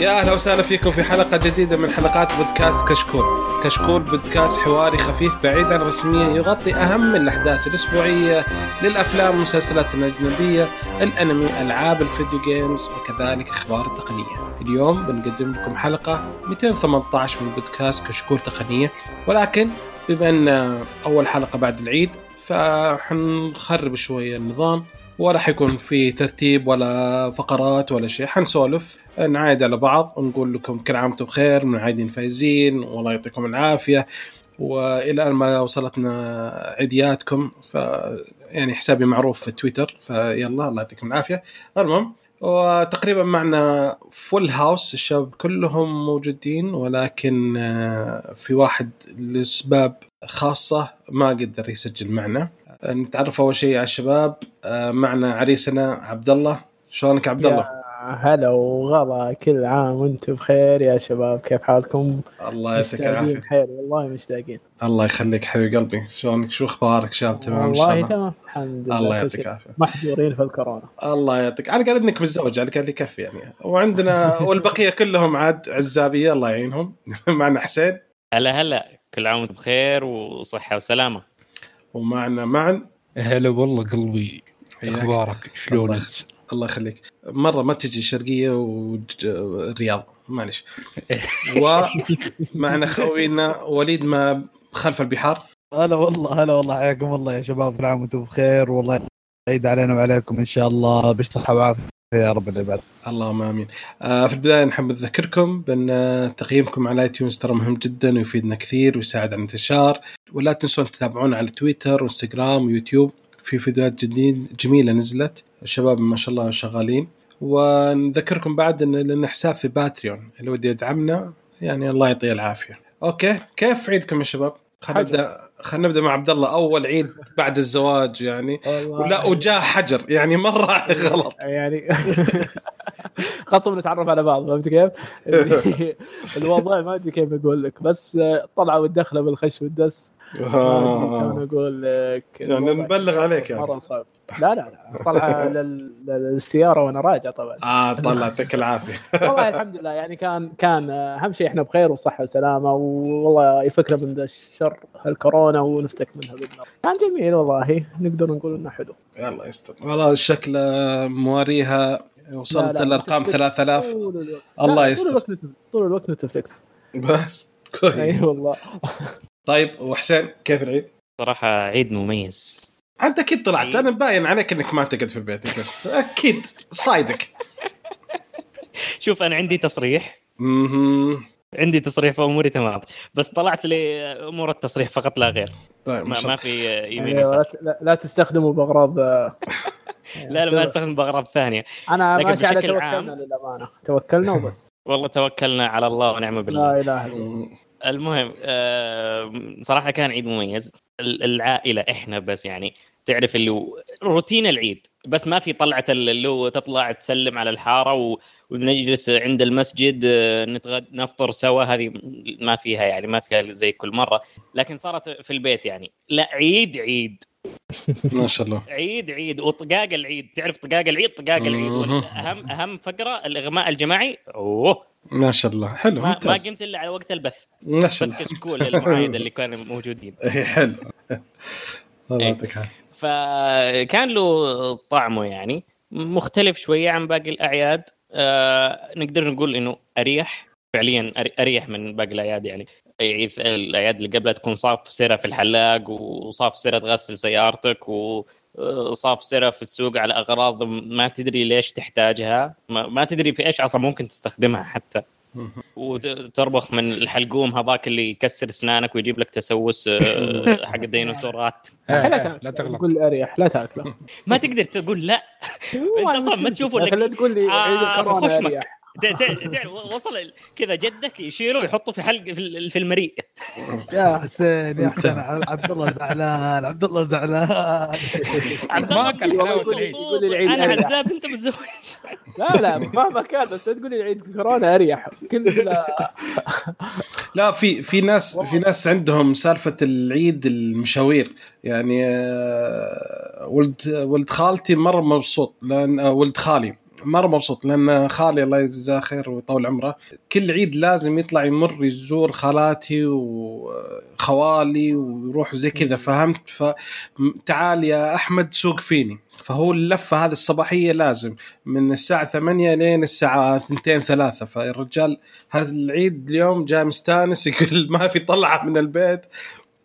يا أهلا وسهلا فيكم في حلقة جديدة من حلقات بودكاست كشكول. كشكول بودكاست حواري خفيف بعيدا رسميا يغطي أهم الأحداث الأسبوعية للأفلام والمسلسلات الأجنبية، الأنمي، ألعاب الفيديو جيمز وكذلك أخبار التقنية. اليوم بنقدم لكم حلقة 218 من بودكاست كشكول تقنية، ولكن بما إن أول حلقة بعد العيد فحنخرب شوية النظام ولا حيكون في ترتيب ولا فقرات ولا شيء. حنسولف نعايد على بعض ونقول لكم كل عام وأنتم بخير من عايدين فايزين والله يعطيكم العافية. وإلى ان ما وصلتنا عيدياتكم ف يعني حسابي معروف في تويتر فيلا الله يعطيكم العافية. المهم وتقريبا معنا فول هاوس الشباب كلهم موجودين ولكن آه، في واحد لاسباب خاصة ما قدر يسجل معنا. نتعرف أول شيء على الشباب آه، معنا عريسنا عبد الله شلونك عبد الله؟ هلا وغلا كل عام وأنتم بخير يا شباب كيف حالكم؟ الله يعطيك العافية. بخير والله مشتاقين. الله يخليك حبيب قلبي. شلونك؟ شو أخبارك؟ شباب تمام؟ إن شاء الله. تمام الحمد لله. الله يعطيك العافية. محظورين في الكورونا. الله يعطيك. على الأقل إنك متزوج على الأقل يكفي يعني. وعندنا والبقية كلهم عاد عزابية الله يعينهم. معنا حسين. هلا هلا كل عام وأنتم بخير وصحة وسلامة. ومعنا معا هلا والله قلبي أخبارك شلونك؟ الله يخليك. مرة ما تجي الشرقيه والرياض معلش ومعنا خوينا وليد ما خلف البحار. هلا والله هلا والله حياكم الله يا شباب كل عام وأنتم بخير. والله عيد علينا وعليكم إن شاء الله بصحه وعافيه يا رب العباد. اللهم آمين. آه في البداية نحب نذكركم بأن تقييمكم على iTunes ترى مهم جدا ويفيدنا كثير ويساعد على الانتشار ولا تنسون تتابعونا على تويتر وانستغرام ويوتيوب في فيديوهات جديد جميلة نزلت. الشباب ما شاء الله شغالين. ونذكركم بعد ان لنا حساب في Patreon اللي ودي يدعمنا يعني الله يعطيه العافية. okay كيف عيدكم يا شباب؟ خلينا نبدا خلينا نبدأ مع عبد الله. أول عيد بعد الزواج يعني. ولا وجاء حجر. يعني مره غلط. يعني خاصة نتعرف على بعض فهمت كيف؟ الوضع ما أدري كيف أقول لك. بس طلعوا والدخله بالخش والدس. شلون أقول لك يعني نبلغ عليك يعني. مرة صعب. لا لا لا. طلع للسيارة وأنا راجع طبعا. آه طلع يعطيك العافية. والله الحمد لله. يعني كان كان أهم شيء إحنا بخير وصحة وسلامة والله يفكنا من ذا الشر الكورونا ونفتك منها بإذن الله. كان جميل والله. نقدر نقول إنه حلو. يلا يستر. والله الشكل مواريها وصلت الأرقام 3000 الله يستر طول الوقت. طول الوقت نتفلكس. بس كويس. أي والله. طيب وحسين كيف العيد؟ صراحة عيد مميز. أنت أكيد طلعت. أنا باين عليك إنك ما تقعد في البيت أكيد. صايدك. شوف أنا عندي تصريح. عندي تصريح فاموري تمام. بس طلعت لي أمور التصريح فقط لا غير. طيب ما, ما في يمين أيوة لا, لا تستخدموا بأغراض لا لا ما استخدم بأغراض ثانية. أنا ماشي على بشكل توكلنا عام- للأمانة. توكلنا وبس. والله توكلنا على الله ونعم بالله. لا إله إلا الله. المهم صراحة كان عيد مميز. ال- العائلة إحنا بس يعني تعرف اللي هو روتين العيد بس ما في طلعة ال- اللي هو تطلع تسلم على الحارة و... ونجلس عند المسجد آه، نتغد نفطر سوا هذه ما فيها يعني ما فيها زي كل مرة. لكن صارت في البيت يعني. لا عيد عيد. ما شاء الله. عيد عيد وطقاق العيد. تعرف طقاق العيد؟ طقاق العيد. والاهم أهم فقرة الإغماء الجماعي. أوه. ما شاء الله. حلو ما, ما ممتاز. قمت إلا على وقت البث. ما شاء الله. كشكول المعايد اللي كانوا موجودين. إيه، حلو. الله إيه. يعطيك فكان له طعمه يعني. مختلف شوية عن باقي الأعياد. آه نقدر نقول إنه أريح. فعليا أريح من باقي الأعياد يعني. الاعياد اللي قبلها تكون صاف سيرة في الحلاق وصاف سيرة تغسل سيارتك وصاف سيرة في السوق على أغراض ما تدري ليش تحتاجها. ما, ما تدري في إيش أصلا ممكن تستخدمها حتى. وتربخ من الحلقوم هذاك اللي يكسر أسنانك ويجيب لك تسوس آه، حق الديناصورات. لا تغلط. تقول أريح لا تأكله. ما تقدر تقول لا. أنت أصلا ما تشوفه لا تقول لي عيد آه، في الكورونا خشمك. أريح. وصل كذا جدك يشيله ويحطه في حلق في ال- في المريء. يا حسين يا حسين عبد الله زعلان عبد الله زعلان. عبد ما الله كان يقول العيد. أنا. عزاب أنت متزوج. لا لا مهما كان بس لا تقول لي عيد كورونا أريح. كل لا في في ناس في ناس عندهم سالفة العيد المشاوير. يعني آه، ولد ولد خالتي مرة مبسوط لأن آه، ولد خالي. مرة مبسوط لأن خالي الله يجزاه خير ويطول عمره. كل عيد لازم يطلع يمر يزور خالاتي وخوالي ويروح زي كذا فهمت؟ فتعال يا أحمد سوق فيني. فهو اللفه هذه الصباحية لازم من الساعة 8 لين الساعة 2 3 فالرجال هذا العيد اليوم جاي مستانس يقول ما في طلعة من البيت.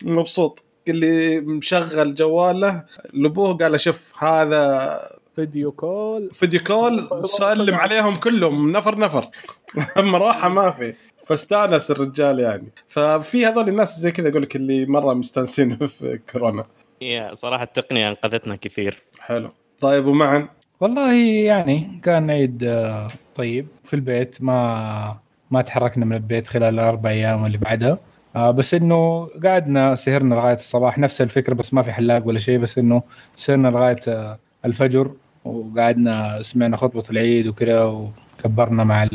مبسوط. اللي مشغل جواله لابوه قال شوف هذا video call. video call سلم عليهم كلهم نفر نفر. مروحه ما في. فاستانس الرجال يعني. ففي هذول الناس زي كذا أقول لك اللي مرة مستانسين في كورونا. يا صراحة التقنية أنقذتنا كثير. حلو. طيب ومعا والله يعني كان عيد آه، طيب. في البيت ما ما تحركنا من البيت خلال الاربع أيام اللي بعدها. آه بس إنه قعدنا سهرنا لغاية الصباح. نفس الفكرة بس ما في حلاق ولا شيء. بس إنه سهرنا لغاية آه الفجر. وقعدنا سمعنا خطبة العيد وكذا وكبرنا مع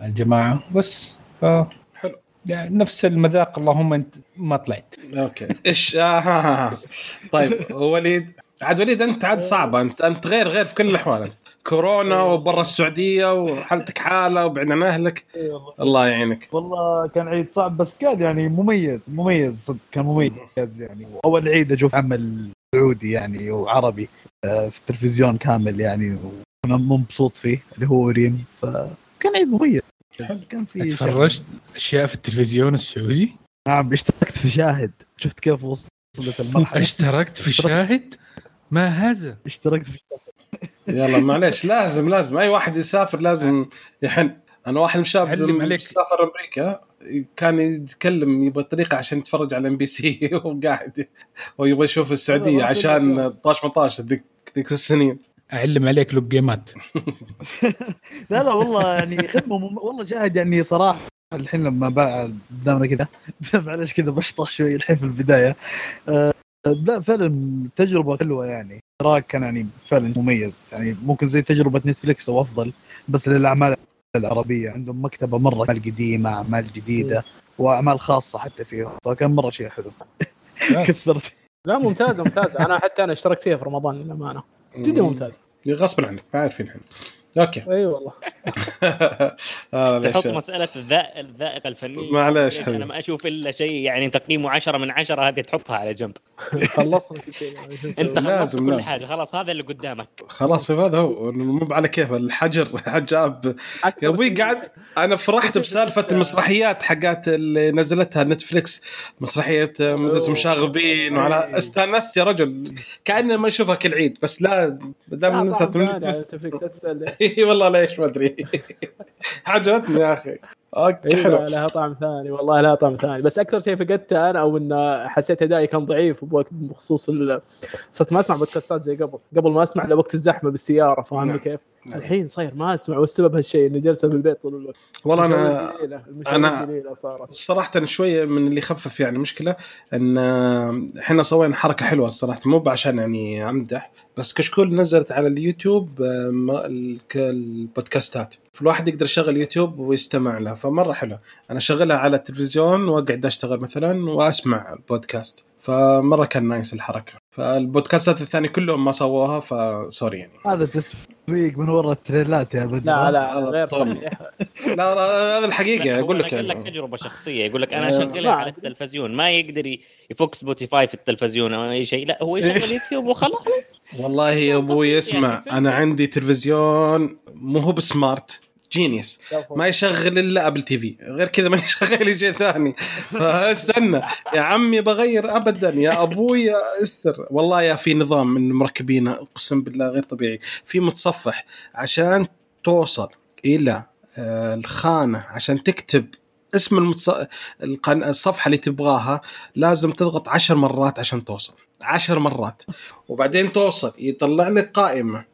الجماعة. بس ف حلو. يعني نفس المذاق. اللهم انت ما طلعت. أوكي. إيش؟ آه طيب وليد. عاد وليد أنت عاد صعبه انت أنت غير غير في كل الأحوال. انت كورونا وبرا السعودية وحالتك حالة وبعد عن أهلك. الله يعينك. والله كان عيد صعب بس كان يعني مميز مميز صدق كان مميز يعني. أول عيد أشوف عمل سعودي يعني وعربي. في التلفزيون كامل يعني وأنا مبسوط فيه اللي هو ريم فكان عيد مميز. كان في تفرجت أشياء في التلفزيون السعودي؟ نعم اشتركت في شاهد. شفت كيف وصلت المرحلة. اشتركت في شاهد؟ ما هذا؟ اشتركت في شاهد. يلا معليش لازم لازم. أي واحد يسافر لازم يحن. أنا واحد من الشباب سافر أمريكا كان يتكلم يبغى طريقة عشان يتفرج على إم بي سي وقاعد ويبغى يشوف السعودية عشان طاش مطاش ذيك ذيك السنين. أعلم عليك لوك جيمات. لا لا والله يعني خدمة مم... والله جاهد يعني صراحة. الحين لما قدامنا كذا معلش كذا بشطح شوي الحين في البداية. أه لا فعلا تجربة حلوة يعني. راك كان يعني فعلا مميز. يعني ممكن زي تجربة Netflix أو أفضل بس للأعمال العربية. عندهم مكتبة مرة أعمال قديمة أعمال جديدة وأعمال خاصة حتى فيها. فكان مرة شيء حلو. كثرت. لا ممتازه ممتازه أنا حتى أنا اشتركت فيها في رمضان للأمانة. جدا ممتازه غصب عنك ما عارفين إحنا okay. أي أيوة والله. آه تحط مسألة الذائقة الفنية. معلش أنا ما أشوف إلا شيء يعني تقييمه 10 من 10 هذه تحطها على جنب. خلصنا كل شيء. أنت خلصت كل حاجة. خلاص هذا اللي قدامك. خلاص هذا هو. مو على كيف الحجر جاب يا أبوي قاعد أنا فرحت بسالفة المسرحيات حقات اللي نزلتها نتفلكس مسرحية مدرسة مشاغبين وعلى استأنست يا رجل. كأني ما أشوفها كل عيد بس لا دام نزلت اي والله ليش ما أدري. عجبتني يا أخي. okay حلو لها طعم ثاني والله لها طعم ثاني بس أكثر شيء فقدته أنا أو ان حسيت أدائي كان ضعيف بخصوص صرت ما أسمع بودكاستات زي قبل قبل ما أسمع لوقت الزحمة بالسيارة فاهمني نعم. كيف؟ نعم. الحين صاير ما أسمع والسبب هالشيء إني جالسه في البيت طول الوقت والله أنا أنا صراحة شوية من اللي خفف يعني مشكلة إن إحنا سوينا حركة حلوة صراحة مو عشان يعني أمدح بس كشكول نزلت على اليوتيوب آه، البودكاستات فالواحد يقدر يشغل يوتيوب ويستمع لها فمرة حلو أنا أشغلها على التلفزيون وأقعد أشتغل مثلا وأسمع البودكاست فمرة كان nice الحركة. فالبودكاستات الثانية كلهم ما سووها ف sorry يعني. هذا تسويق من وراء ال trailers يا بدر. لا لا غير صحيح. لا لا هذا الحقيقة أقول لك يقول لك تجربة شخصية يقول لك أنا أشغلها على التلفزيون ما يقدر يفك Spotify في التلفزيون أو أي شيء لا هو يشغل يوتيوب وخلاص. والله يا أبوي اسمع أنا عندي تلفزيون مو هو بسمارت جينيوس. ما يشغل إلا أبل تي في. غير كذا ما يشغل شيء ثاني. استنى يا عمي بغير ابدا. يا أبوي يا إستر. والله يا في نظام من مركبينه أقسم بالله غير طبيعي. في متصفح عشان توصل إلى آه، الخانة عشان تكتب اسم المتص... الصفحة اللي تبغاها لازم تضغط عشر مرات عشان توصل. عشر مرات. وبعدين توصل يطلع لك قائمة.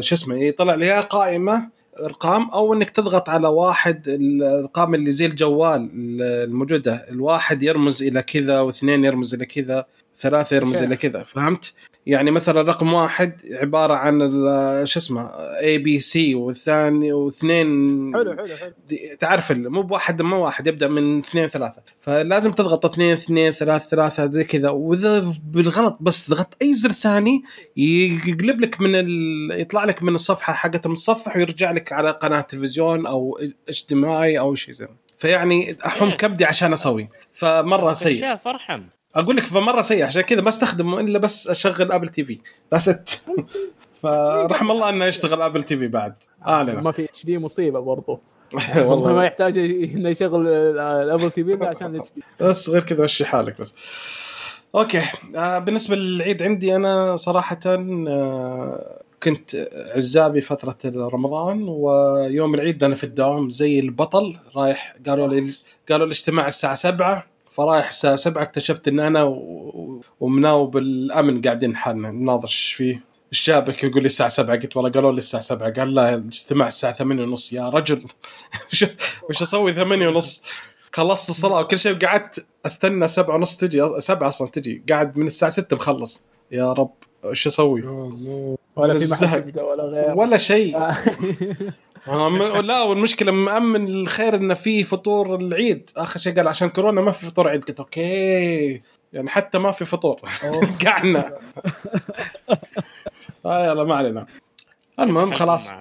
شو اسمه يطلع لها قائمة أرقام أو إنك تضغط على واحد الأرقام اللي زي الجوال الموجودة. الواحد يرمز إلى كذا واثنين يرمز إلى كذا ثلاثة يرمز إلى كذا فهمت؟ يعني مثلا رقم واحد عبارة عن ال- شو اسمه ABC والثاني واثنين حلو حلو حلو. تعرف ال- مو بواحد مو واحد يبدأ من اثنين ثلاثة. فلازم تضغط اثنين اثنين ثلاث ثلاثة زي كذا. وإذا بالغلط بس ضغطت أي زر ثاني يقلب لك من ال... يطلع لك من الصفحة حقت المتصفح ويرجع لك على قناة تلفزيون أو اجتماعي أو شيء زي فيعني أحوم كبدي عشان أسوي. فمرة سيء. كشاف ارحم أقول لك فمرة سيء عشان كذا ما أستخدمه إلا بس أشغل Apple TV بس فرحم الله إنه يشتغل Apple TV بعد. آه لا. ما في إتش دي مصيبة برضو. ما والله يحتاج إنه يشغل آه، ال Apple TV عشان HD بس غير كذا مشي حالك بس. أوكي. آه بالنسبة للعيد عندي أنا صراحة آه كنت عزابي فترة رمضان ويوم العيد أنا في الدوام زي البطل رايح قالوا لي قالوا الاجتماع الساعة 7 فرايح الساعة 7 اكتشفت إن أنا و- ومناوب الامن قاعدين حالنا نناظر إيش فيه. الشابك يقول لي الساعة 7 قلت والله قالوا لي الساعة 7 قال لا الاجتماع الساعة 8 ونص يا رجل. وش- وش أسوي 8 ونص؟ خلصت الصلاة وكل شيء وقعدت أستنى 7 ونص تجي 7 أصلا تجي قاعد من الساعة 6 مخلص. يا رب إيش أسوي؟ ولا في. محل ولا غير. ولا شيء. لا والمشكلة مأمن الخير إنه في فطور العيد. آخر شيء قال عشان كورونا ما في فطور عيد. قلت أوكي. يعني حتى ما في فطور. قعنا. آه يلا ما علينا. المهم خلاص.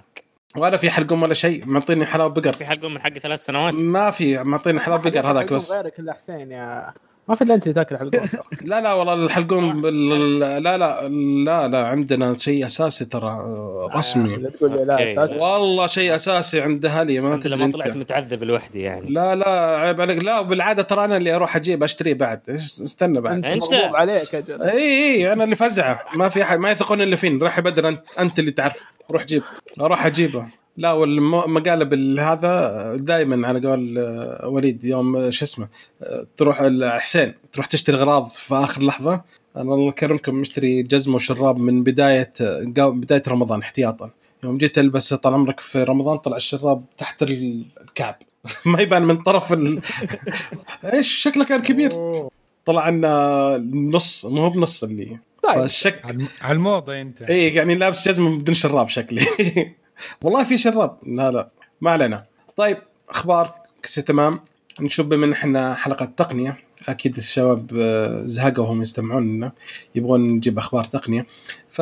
ولا في حلقوم ولا شيء. معطيني حلاوة بقر. في حلقة من حق ثلاث سنوات؟ ما في. معطيني حلاوة بقر. هذاك بس. غيرك إلا حسين يا ما في إلا أنت اللي تاكل حلقوم لا لا والله الحلقوم بال- لا لا لا لا عندنا شيء أساسي ترى آه، رسمي. لا تقول لي لا. أساسا والله شيء أساسي عند أهلي ما أنت تدري لما طلعت متعذب لوحدي يعني. لا لا عيب عليك. لا بالعاده ترى أنا اللي أروح أجيب اشتريه بعد. استنى بعد. أنت. مغضوب عليك أجل إي إي أنا اللي فزعة. ما في أحد ما يثقون إلا فين. روح يا بدر أنت أنت اللي تعرف. روح جيب. أروح أجيبه. لا والمقالب ال- هذا دائما على قول آه، وليد يوم آه، شو اسمه آه، تروح حسين تروح تشتري اغراض في آخر لحظة. أنا الله يكرمكم مشتري جزمه وشراب من بداية بداية رمضان احتياطا. يوم جيت ألبس طال عمرك في رمضان طلع الشراب تحت ال- الكعب. ما يبان من طرف ال... إيش؟ شكله كان كبير. طلع لنا نص مو هو بنص اللي. طيب. فالشك على الموضة أنت. اي يعني لابس جزمه بدون شراب شكلي. والله في شراب. لا لا ما علينا. طيب أخبار. كل تمام. نشوف بما إحنا حلقة تقنية. أكيد الشباب آه، زهقوا هم يستمعون لنا. يبغون نجيب أخبار تقنية. ف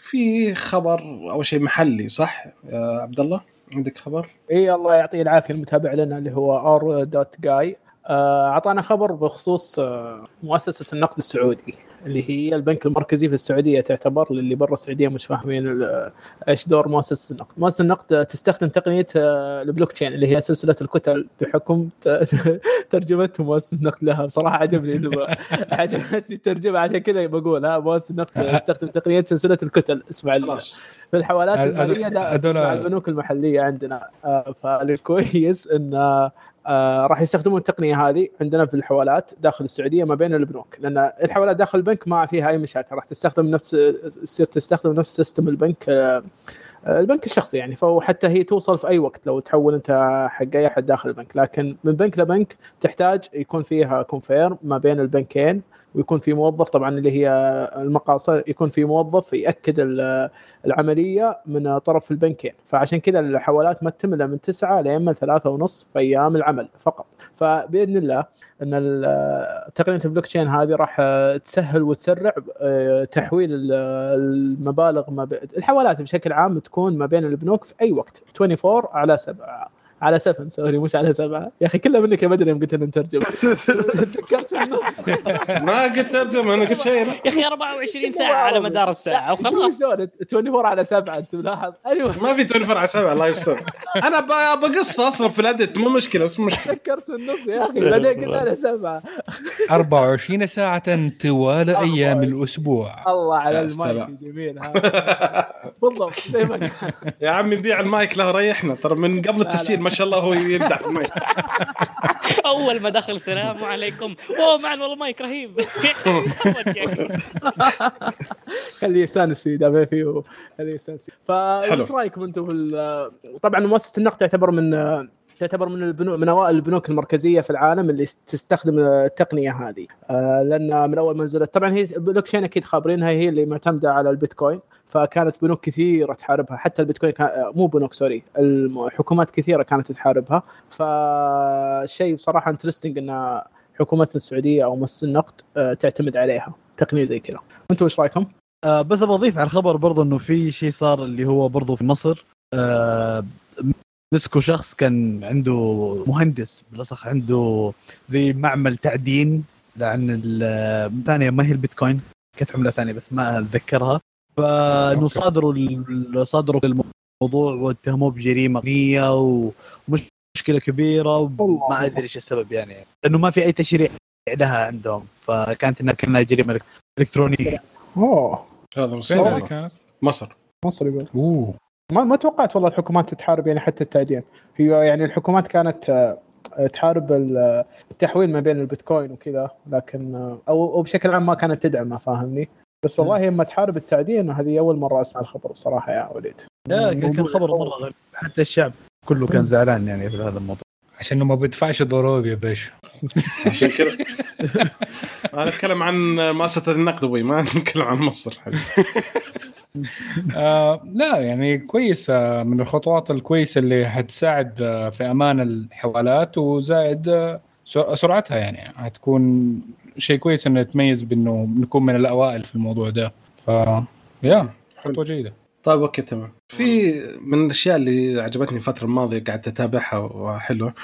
في خبر أول شيء محلي صح؟ عبد الله عندك خبر؟ إي الله يعطيه العافية المتابع لنا اللي هو R dot J أعطانا خبر بخصوص آه، مؤسسة النقد السعودي اللي هي البنك المركزي في السعودية تعتبر للي برا السعودية مش فاهمين ال- إيش دور مؤسسة النقد، مؤسسة النقد تستخدم تقنية آه، البلوك تشين اللي هي سلسلة الكتل بحكم ترجمتهم مؤسسة النقد لها. بصراحة عجبني عجبتني الترجمة عشان كذا بقولها مؤسسة النقد تستخدم تقنية سلسلة الكتل. اسمع في الحوالات المالية مع البنوك المحلية عندنا. آه، فالكويس إن آه، راح يستخدمون التقنية هذه عندنا في الحوالات داخل السعودية ما بين البنوك لأن الحوالات داخل البنك ما فيها أي مشاكل راح تستخدم نفس تصير تستخدم نفس system البنك آه، البنك الشخصي يعني فحتى هي توصل في أي وقت لو تحول أنت حق أي أحد داخل البنك لكن من بنك لبنك تحتاج يكون فيها confirm ما بين البنكين ويكون في موظف طبعا اللي هي المقاصة يكون في موظف يأكد ال- العملية من طرف البنكين فعشان كذا الحوالات ما تتم إلا من 9 لين ثلاثة ونص في أيام العمل فقط فبإذن الله إن تقنية البلوك تشين هذه راح تسهل وتسرع آه، تحويل ال- المبالغ ما. الحوالات بشكل عام تكون ما بين البنوك في أي وقت 24 على 7 على 7 sorry مش على 7 يا أخي كلها منك يا بدري يوم قلت لنا نترجم تذكرت في النص ما قلت ترجمة أنا قلت شيء. يا أخي 24 ساعة على مدار الساعة. وخلاص. شلون 24 على 7 أنت ملاحظ؟ أيوه. ما في 24 على 7 الله يستر. أنا بقص أصلا في الادت مو مشكلة بس مو مشكلة. تذكرت في النص يا أخي بعدين قلت على 7 24 ساعة طوال أيام الأسبوع. الله على المايك. الجميل هذا بالضبط زي ما يا عمي بيع المايك له ريحنا. ترى من قبل التسجيل ما شاء الله هو يبدع في المايك. أول ما دخل السلام عليكم. أوه معن والله مايك رهيب. خليه يستانس يدافع فيه وخليه يستانس. فايش رأيكم أنتم في ال- طبعا مؤسسة النقد تعتبر من تعتبر من البنوك من أوائل البنوك المركزية في العالم اللي تستخدم التقنية هذه. آه لأن من أول ما نزلت طبعا هي بلوك تشين أكيد خابرينها هي اللي معتمدة على البيتكوين. فكانت بنوك كثيرة تحاربها. حتى البيتكوين كان آه، مو بنوك sorry. الحكومات كثيرة كانت تحاربها. فشيء بصراحة انترستنج إن حكومتنا السعودية أو مؤسسة النقد آه، تعتمد عليها. تقنية زي كذا. أنتم إيش رأيكم؟ آه بس أبغى أضيف على الخبر برضه إنه في شيء صار اللي هو برضه في مصر. آه مسكوا شخص كان عنده مهندس بالأصح عنده زي معمل تعدين لأن الثانية ما هي البيتكوين؟ كانت عملة ثانية بس ما أتذكرها. فانه صادروا ال- صادروا الموضوع واتهموه بجريمة قانونيه ومشكلة كبيرة وما أدري إيش السبب يعني. لأنه ما في أي تشريع لها عندهم فكانت إنها كأنها جريمة إلكترونية. أوه. هذا مصر كانت؟ مصر. مصر يقول. أوه. ما ما توقعت والله الحكومات تحارب يعني حتى التعدين. هي يعني الحكومات كانت آه، تحارب ال- التحويل ما بين البيتكوين وكذا لكن آه، أو أو بشكل عام ما كانت تدعمه فاهمني؟ بس والله لما تحارب التعدين هذه أول مرة أسمع الخبر بصراحة يا وليد. لا كان خبر مرة غريب. حتى الشعب كله كان زعلان يعني في هذا الموضوع. عشان ما بدفعش ضروب يا باشا. عشان كذا أنا أتكلم عن مؤسسة النقد أبوي ما نتكلم عن مصر. حبيبي. آه لا يعني كويس آه من الخطوات الكويسة اللي حتساعد آه في أمان الحوالات وزائد آه سر- سرعتها يعني حتكون شيء كويس إنه يتميز بإنه نكون من الأوائل في الموضوع ده. ف يا خطوة جيدة. طيب أوكي تمام. في من الأشياء اللي عجبتني الفترة الماضية قعدت أتابعها وحلوة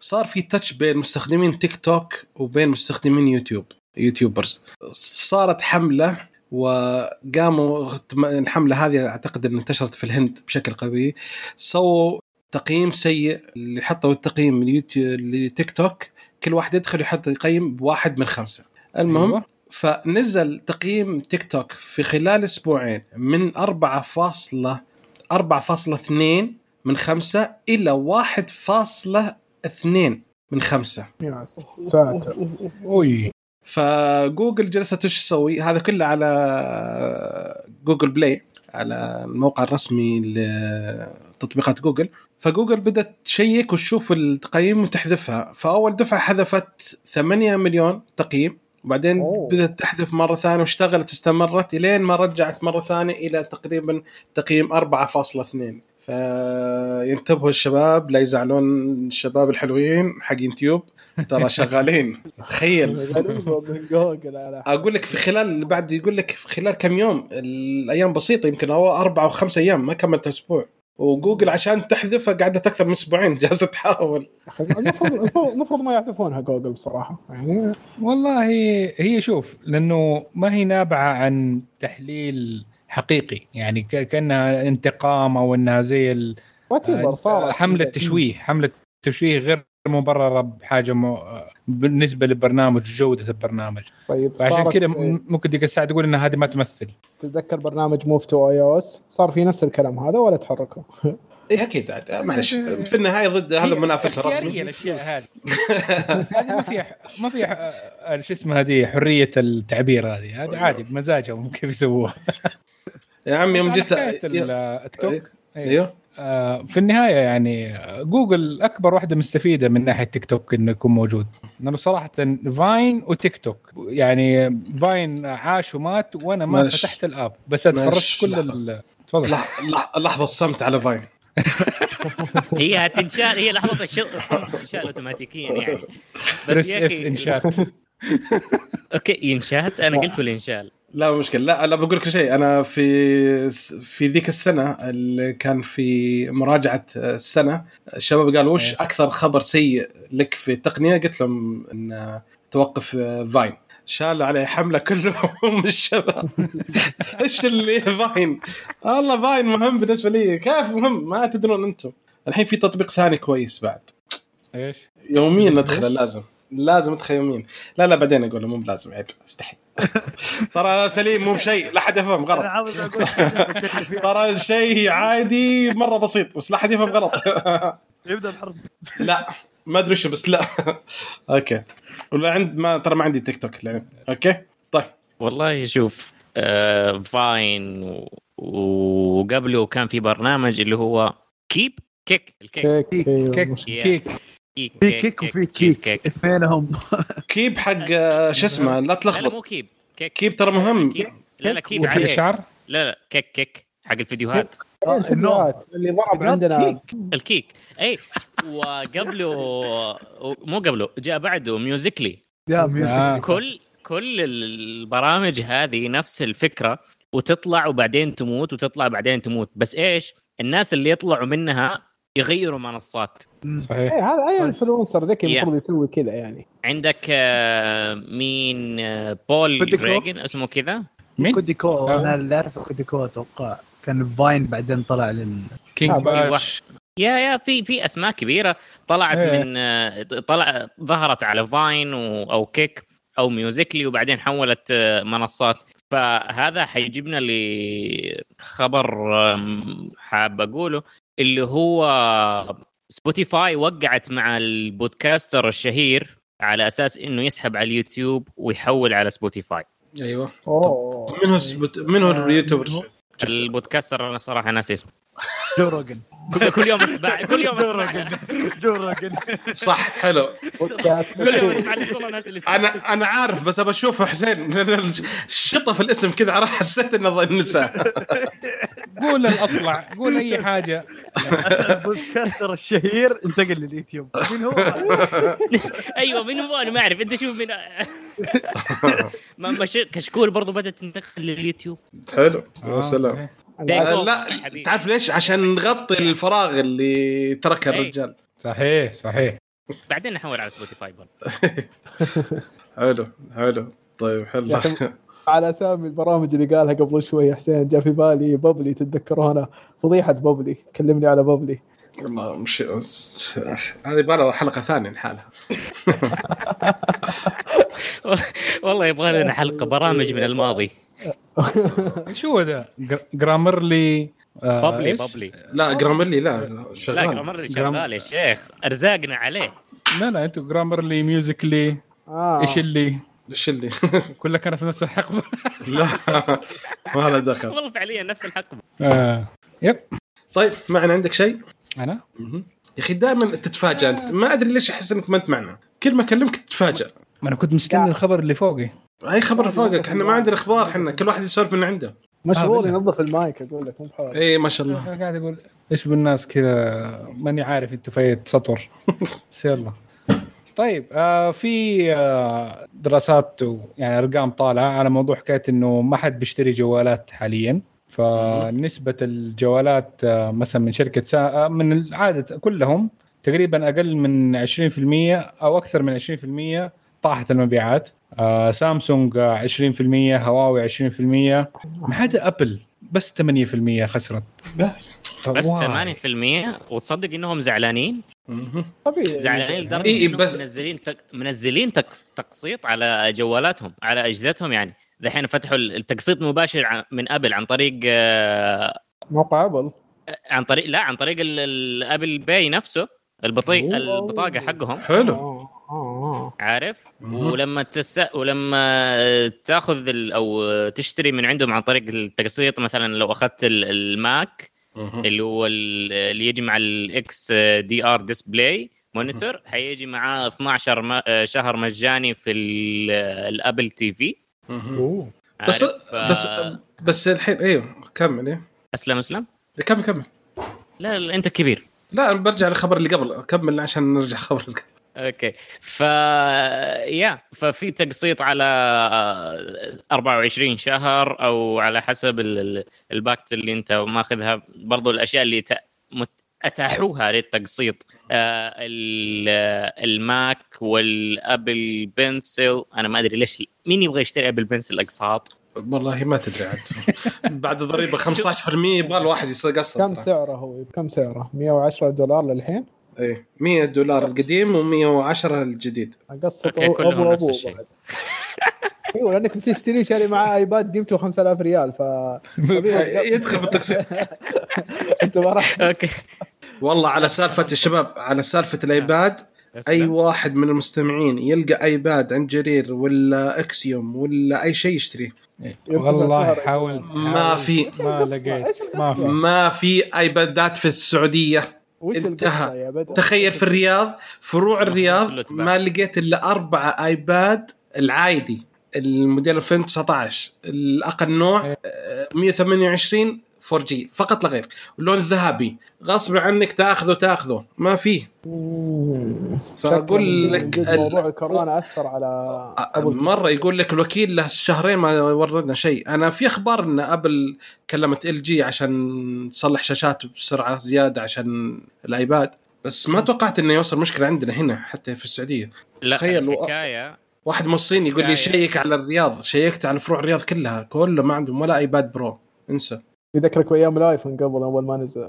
صار في touch بين مستخدمين تيك توك وبين مستخدمين يوتيوب YouTubers. صارت حملة وقاموا الحملة هذه أعتقد إنها انتشرت في الهند بشكل قوي سووا تقييم سيء اللي حطوا التقييم اليوتيوب لتيك توك. كل واحد يدخل يحط يقيم بواحد من خمسة. المهم أيوة. فنزل تقييم تيك توك في خلال أسبوعين من 4.4.2 من خمسة إلى 1.2 من خمسة. يا ساتر. أوي. فجوجل جلست إيش تسوي؟ هذا كله على Google Play على الموقع الرسمي لتطبيقات جوجل. فجوجل بدات check وتشوف التقييم وتحذفها. فأول دفعة حذفت 8 مليون تقييم وبعدين أوه. بدأت تحذف مرة ثانية واشتغلت استمرت إلين ما رجعت مرة ثانية إلى تقريبا تقييم 4.2 فينتبهوا الشباب لا يزعلون الشباب الحلوين حق يوتيوب ترى شغالين. تخيل. أقول لك في خلال بعد يقول لك في خلال كم يوم الأيام بسيطة يمكن هو أربع أو خمس أيام ما كملت أسبوع. وجوجل عشان تحذفها قعدت أكثر من أسبوعين جالسة تحاول. المفروض المفروض- المفروض ما يعرفونها جوجل بصراحة يعني. والله هي شوف لأنه ما هي نابعة عن تحليل حقيقي يعني ك- كأنها انتقام أو إنها زي ال- حملة تشويه حملة تشويه غير مبرره بحاجه م... بالنسبة للبرنامج وجوده البرنامج. طيب صارت- كذا م- ممكن ديك الساعة تقول إن هذه ما تمثل. تتذكر برنامج Move to iOS صار في نفس الكلام هذا ولا تحركوا؟ اي أكيد عاد. معلش. في النهاية ضد هذا المنافس الرسمي. الأشياء هذه. هذه ما فيها ما فيها آه، شو اسمه هذه حرية التعبير هذه. هذه عادي بمزاجهم كيف يسووها. يا عمي يوم جيت حكاية ال- التيك توك أيوه. أيوه. آه، في النهاية يعني جوجل أكبر واحدة مستفيدة من ناحية تيك توك انه يكون موجود. لأنه صراحة Vine وتيك توك. يعني Vine عاش ومات وأنا ما معلش. فتحت الآب. بس اتفرجت كل لحظة. ال- تفضل. لح- لح- لحظة الصمت على فاين. هي هتنشال هي لحظة الشغل الصمت تنشال اوتوماتيكيا يعني. بس يا أخي انشات أوكي ينشات أنا قلت ولا ينشال؟ لا مشكلة. لا لا بقول لك شيء. أنا في في ذيك السنة اللي كان في مراجعة السنة الشباب قالوا وش إيه. أكثر خبر سيء لك في التقنيه قلت لهم إن توقف Vine. شالوا عليه حملة كلهم الشباب. إيش اللي Vine؟ والله Vine مهم بالنسبة لي. كيف مهم؟ ما تدرون أنتم. الحين في تطبيق ثاني كويس بعد. إيش؟ يوميا ندخله لازم. لازم يوميا لا لا بعدين أقول مو بلازم عيب استحي. ترى سليم مو بشيء لا حد يفهم غلط. ترى شيء عادي مرة بسيط بس لا حد يفهم غلط. يبدأ بحرف لا ما أدري شو بس لا. أوكي. ولا عند ما ترى ما عندي تيك توك. أوكي؟ طيب. والله شوف آه فاين و... وقبله كان في برنامج اللي هو كيب كيك الكيك. كيك أيوة،. كيك. كيك في كيك وفي كيك اثنينهم. كيب حق آه، شو اسمه لا لا لا تلخبط. مو كيب كيك. كيب ترى مهم. لا لا كيب حق عليه الشعر لا لا كيك كيك. حق الفيديوهات. إيه، الفيديوهات اللي ضرب عندنا. ال Keek. إي وقبله مو قبله جاء بعده Musical.ly آه. كل كل البرامج هذه نفس الفكرة وتطلع وبعدين تموت وتطلع بعدين تموت. بس إيش؟ الناس اللي يطلعوا منها يغيروا منصات صحيح اي هذا اي influencer ذكي Yeah. المفروض يسوي كذا يعني عندك آه، مين آه، بول كوديكو. ريجن اسمه كذا مين؟ كوديكو آه. أنا اللي اعرفه كوديكو أتوقع كان Vine بعدين طلع لل King آه، Bach yeah yeah في في أسماء كبيرة طلعت إيه. من آه، طلع ظهرت على Vine أو Keek أو Musical.ly وبعدين حولت آه، منصات. فهذا حيجيبنا لخبر حاب أقوله اللي هو سبوتيفاي وقعت مع ال podcaster الشهير على أساس إنه يسحب على اليوتيوب ويحول على سبوتيفاي أيوه. أوه. من هو سبت... من هو ال YouTuber ال podcaster أنا صراحة ناسي اسمه. جو روجن. كل يوم اسمع كل يوم جو اسمع روجن. جو روجن. صح حلو. كل يوم. أسمع ليش والله ناسي الاسم. أنا أنا عارف بس أبى أشوفه حسين. لأن الشطه في الاسم كذا حسيت إنه نسى قول الأصلع. قول أي حاجة. ال podcaster الشهير انتقل لليوتيوب. مين هو؟ أيوه من هو؟ أنا ما أعرف. أنت شوف من كشكول برضو بدأت تنتقل لليوتيوب. حلو. آه، يا سلام. آه، لا. تعرف ليش؟ عشان نغطي الفراغ اللي تركه إيه. الرجال. صحيح صحيح. بعدين نحول على سبوتيفاي حلو حلو. طيب حلو. على أسامي البرامج اللي قالها قبل شوي حسين جاء في بالي بابلي تتذكرونها فضيحة بابلي كلمني على بابلي. والله مش هذه يبغى لها حلقة ثانية لحالها. والله يبغى لنا حلقة برامج من الماضي. إيش هو ذا؟ Gr- Grammarly آه، بابلي؟ بابلي لا Grammarly لا لا شغال. Grammar Gram- شغال يا شيخ. أرزاقنا عليه. لا لا أنتوا Grammarly Musical.ly إيش اللي؟ إيش اللي؟ كلها كانت في نفس الحقبة. لا ما له دخل. والله فعليا نفس الحقبة. آه. يب. طيب معنا عندك شيء؟ أنا. يا أخي دائما تتفاجئ أنت ما أدري ليش أحس إنك ما أنت معنا. كل ما أكلمك تتفاجئ ما أنا كنت مستني الخبر اللي فوقي. أي خبر فوقك؟ إحنا ما عندنا أخبار إحنا كل واحد يسولف من عنده. مشغول ينظف المايك أقول لك مو إي ما شاء الله. أنا قاعد أقول إيش بالناس كذا؟ ماني عارف أنتوا في سطر. بس يلا. طيب آه في آه دراسات يعني أرقام طالعة على موضوع حكاية إنه ما حد بيشتري جوالات حاليا. فنسبة الجوالات آه مثلا من شركة سا... آه من العادة كلهم تقريبا أقل من 20% أو أكثر من 20% طاحت المبيعات. آه سامسونج آه 20% هواوي 20% ما عدا أبل بس 8% خسرت. بس. بس واو. 8% وتصدق إنهم زعلانين. طبيعي. زعلانين لدرجة إيه، إنهم بس- منزلين تق... منزلين تقص... تقسيط على جوالاتهم على أجهزتهم يعني. دحين فتحوا التقسيط مباشر من أبل عن طريق آه، موقع أبل. عن طريق لا عن طريق ال- ال Apple Pay نفسه البطيء أوه. البطاقة حقهم. حلو. آه، آه. عارف. ولما تس... ولما تاخذ ال... أو تشتري من عندهم عن طريق التقسيط مثلا لو أخذت ال- الماك. اللي هو ال- اللي يجي مع ال XDR display monitor حيجي معاه 12 م- شهر مجاني في ال- ال Apple TV بس؟ بس بس الحين أيوه كمل إيه. أسلم أسلم. كمل كمل. لا, لا أنت كبير. لا برجع للخبر اللي قبل. كمل عشان نرجع خبر اللي قبل. okay. ف يا ففي تقسيط على آه، 24 شهر أو على حسب ال- ال- ال packet اللي أنت ماخذها. برضو الأشياء اللي ت... مت... أتاحوها للتقسيط آه، ال- آه، الماك وال Apple Pencil. أنا ما أدري ليش مين يبغى يشتري Apple Pencil أقساط؟ والله ما تدري عاد. بعد الضريبه 15% يبغى الواحد يقسط كم سعره هو؟ كم سعره؟ 110 دولار للحين؟ إيه 100 دولار القديم و110 الجديد. اقسط okay، ابو كلهم ابو نفس أبو الشيء. بعد. أيوه لأنك بتشتري شاري معاه ايباد قيمته 5000 ريال ف يدخل بالتقسيط أنت ما راح okay. والله على سالفة الشباب على سالفة الآيباد أي واحد من المستمعين يلقى آيباد عند جرير ولا Axiom ولا أي شيء يشتريه. والله. حاولت ما في ما؟ لقيت. ما في آيبادات في السعودية. وش انتهى. القصة يا بدر؟ تخيل في الرياض فروع الرياض. ما لقيت إلا اربعه آيباد العادي الموديل 2019 الأقل نوع إيه. آه، 128 4G فقط لا غير. اللون الذهبي غصب عنك تأخذه تأخذه. ما فيه. فأقول لك موضوع الكورونا أثر على ابل مرة يقول لك الوكيل له شهرين ما وردنا شيء. أنا في أخبار إن أبل كلمت LG عشان تصلح شاشات بسرعة زيادة عشان الآيباد. بس ما توقعت إنه يوصل مشكلة عندنا هنا حتى في السعودية. لا تخيل الحكاية واحد من الصين يقول لي. شيك على الرياض شيكت على فروع الرياض كلها. كله ما عندهم ولا iPad Pro. انسى. يذكرك بأيام ال iPhone قبل أول ما نزل.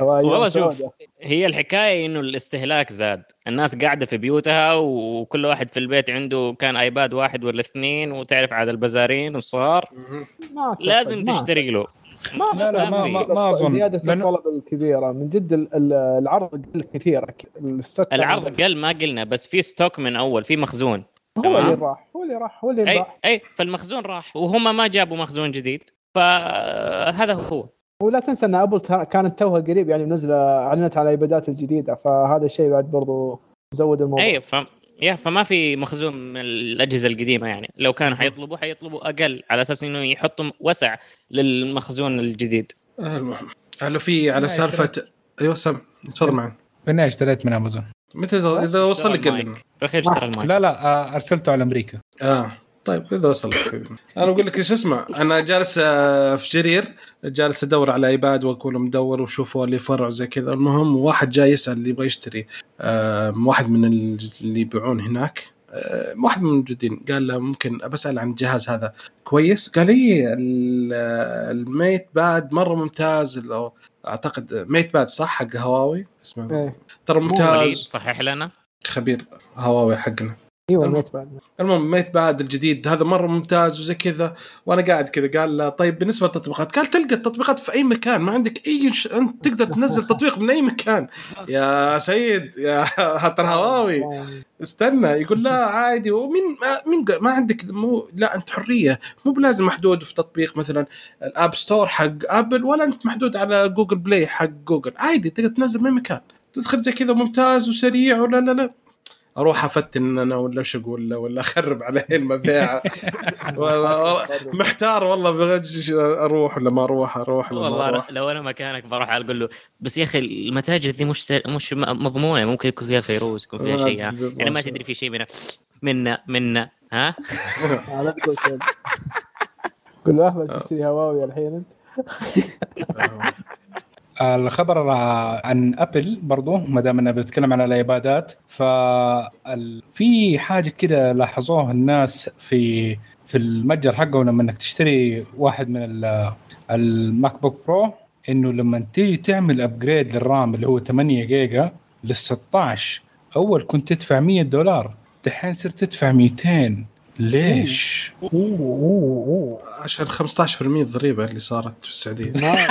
والله شوف. هي الحكاية إنه الاستهلاك زاد. الناس قاعدة في بيوتها وكل واحد في البيت عنده كان iPad واحد ولا اثنين وتعرف عاد البزارين والصغار. لازم ما تشتري له. ما لا، لا، ما- ما- ما أظن. زيادة لأنه- الطلب الكبيرة. من جد ال- ال- العرض قل كثير. ال stock العرض قل ما قلنا بس في stock من أول في مخزون. هو. اللي راح هو اللي راح هو اللي راح أي فالمخزون راح وهم ما جابوا مخزون جديد. فهذا هو. ولا تنسى أن Apple كانت توها قريب يعني منزله أعلنت على ال iPadات الجديدة فهذا الشيء بعد برضو زود الموضوع. أي ف يا فما في مخزون من الأجهزة القديمة يعني. لو كانوا حيطلبوا حيطلبوا أقل على أساس إنه يحطوا وسع للمخزون الجديد. المهم هلا في على سالفه أيوه سم تفضل معي في النهايه اشتريت من أمازون. متى اذا وصل لك. رخي اشترى المايك لا لا آه، ارسلته على أمريكا. آه طيب إذا وصل لك. أنا أقول لك إيش اسمع أنا جالس آه، في جرير جالس أدور على إيباد واكون مدور وشوفوا اللي فرع زي كذا. المهم واحد جاي يسأل اللي يبغى يشتري آه، واحد من اللي يبيعون هناك. آه، واحد من الموجودين قال له ممكن بسال عن الجهاز هذا. كويس؟ قال لي ال- الميت باد مرة ممتاز. لو أعتقد MatePad صح؟ حق هواوي؟ اسمه. إيه. ترى ممتاز. صحح لنا؟ خبير هواوي حقنا. أيوه المهم. ال MatePad المهم MatePad الجديد. هذا مرة ممتاز وزي كذا. وأنا قاعد كذا قال طيب بالنسبة للتطبيقات. قال تلقى التطبيقات في أي مكان. ما عندك أي ش... أنت تقدر تنزل تطبيق من أي مكان. يا سيد يا ترى هواوي. استنى يقول لا عادي. ومين ما مين ما عندك مو لا أنت حرية. مو بلازم محدود في تطبيق مثلا ال App Store حق Apple ولا أنت محدود على Google Play حق جوجل عادي تقدر تنزل من مكان. تدخل زي كذا ممتاز وسريع ولا لا لا. أروح أفتن أنا ولا إيش أقول له؟ ولا أخرب عليه المبيعه محتار والله بغج أروح ولا ما أروح أروح ولا والله أنا- لو أنا مكانك بروح أقول له بس يا أخي المتاجر دي مش سر... مش مضمونة ممكن يكون فيها فيروز يكون فيها شيء؟ يعني ما تدري في شيء من منا منا ها؟ آه، لا تقول كذا قول له اهبل تشتري هواوي الحين أنت؟ الخبر عن أبل برضو ما دام إننا بنتكلم عن الايبادات ف في حاجة كده لاحظوها الناس في في المتجر حقهم لما إنك تشتري واحد من ال- ال MacBook Pro إنه لما تيجي تعمل upgrade لل RAM اللي هو 8 جيجا لل 16 أول كنت تدفع 100 دولار دحين صرت تدفع 200 ليش؟ أوه. أوه. أوه. عشان 15% الضريبة اللي صارت في السعودية. ما-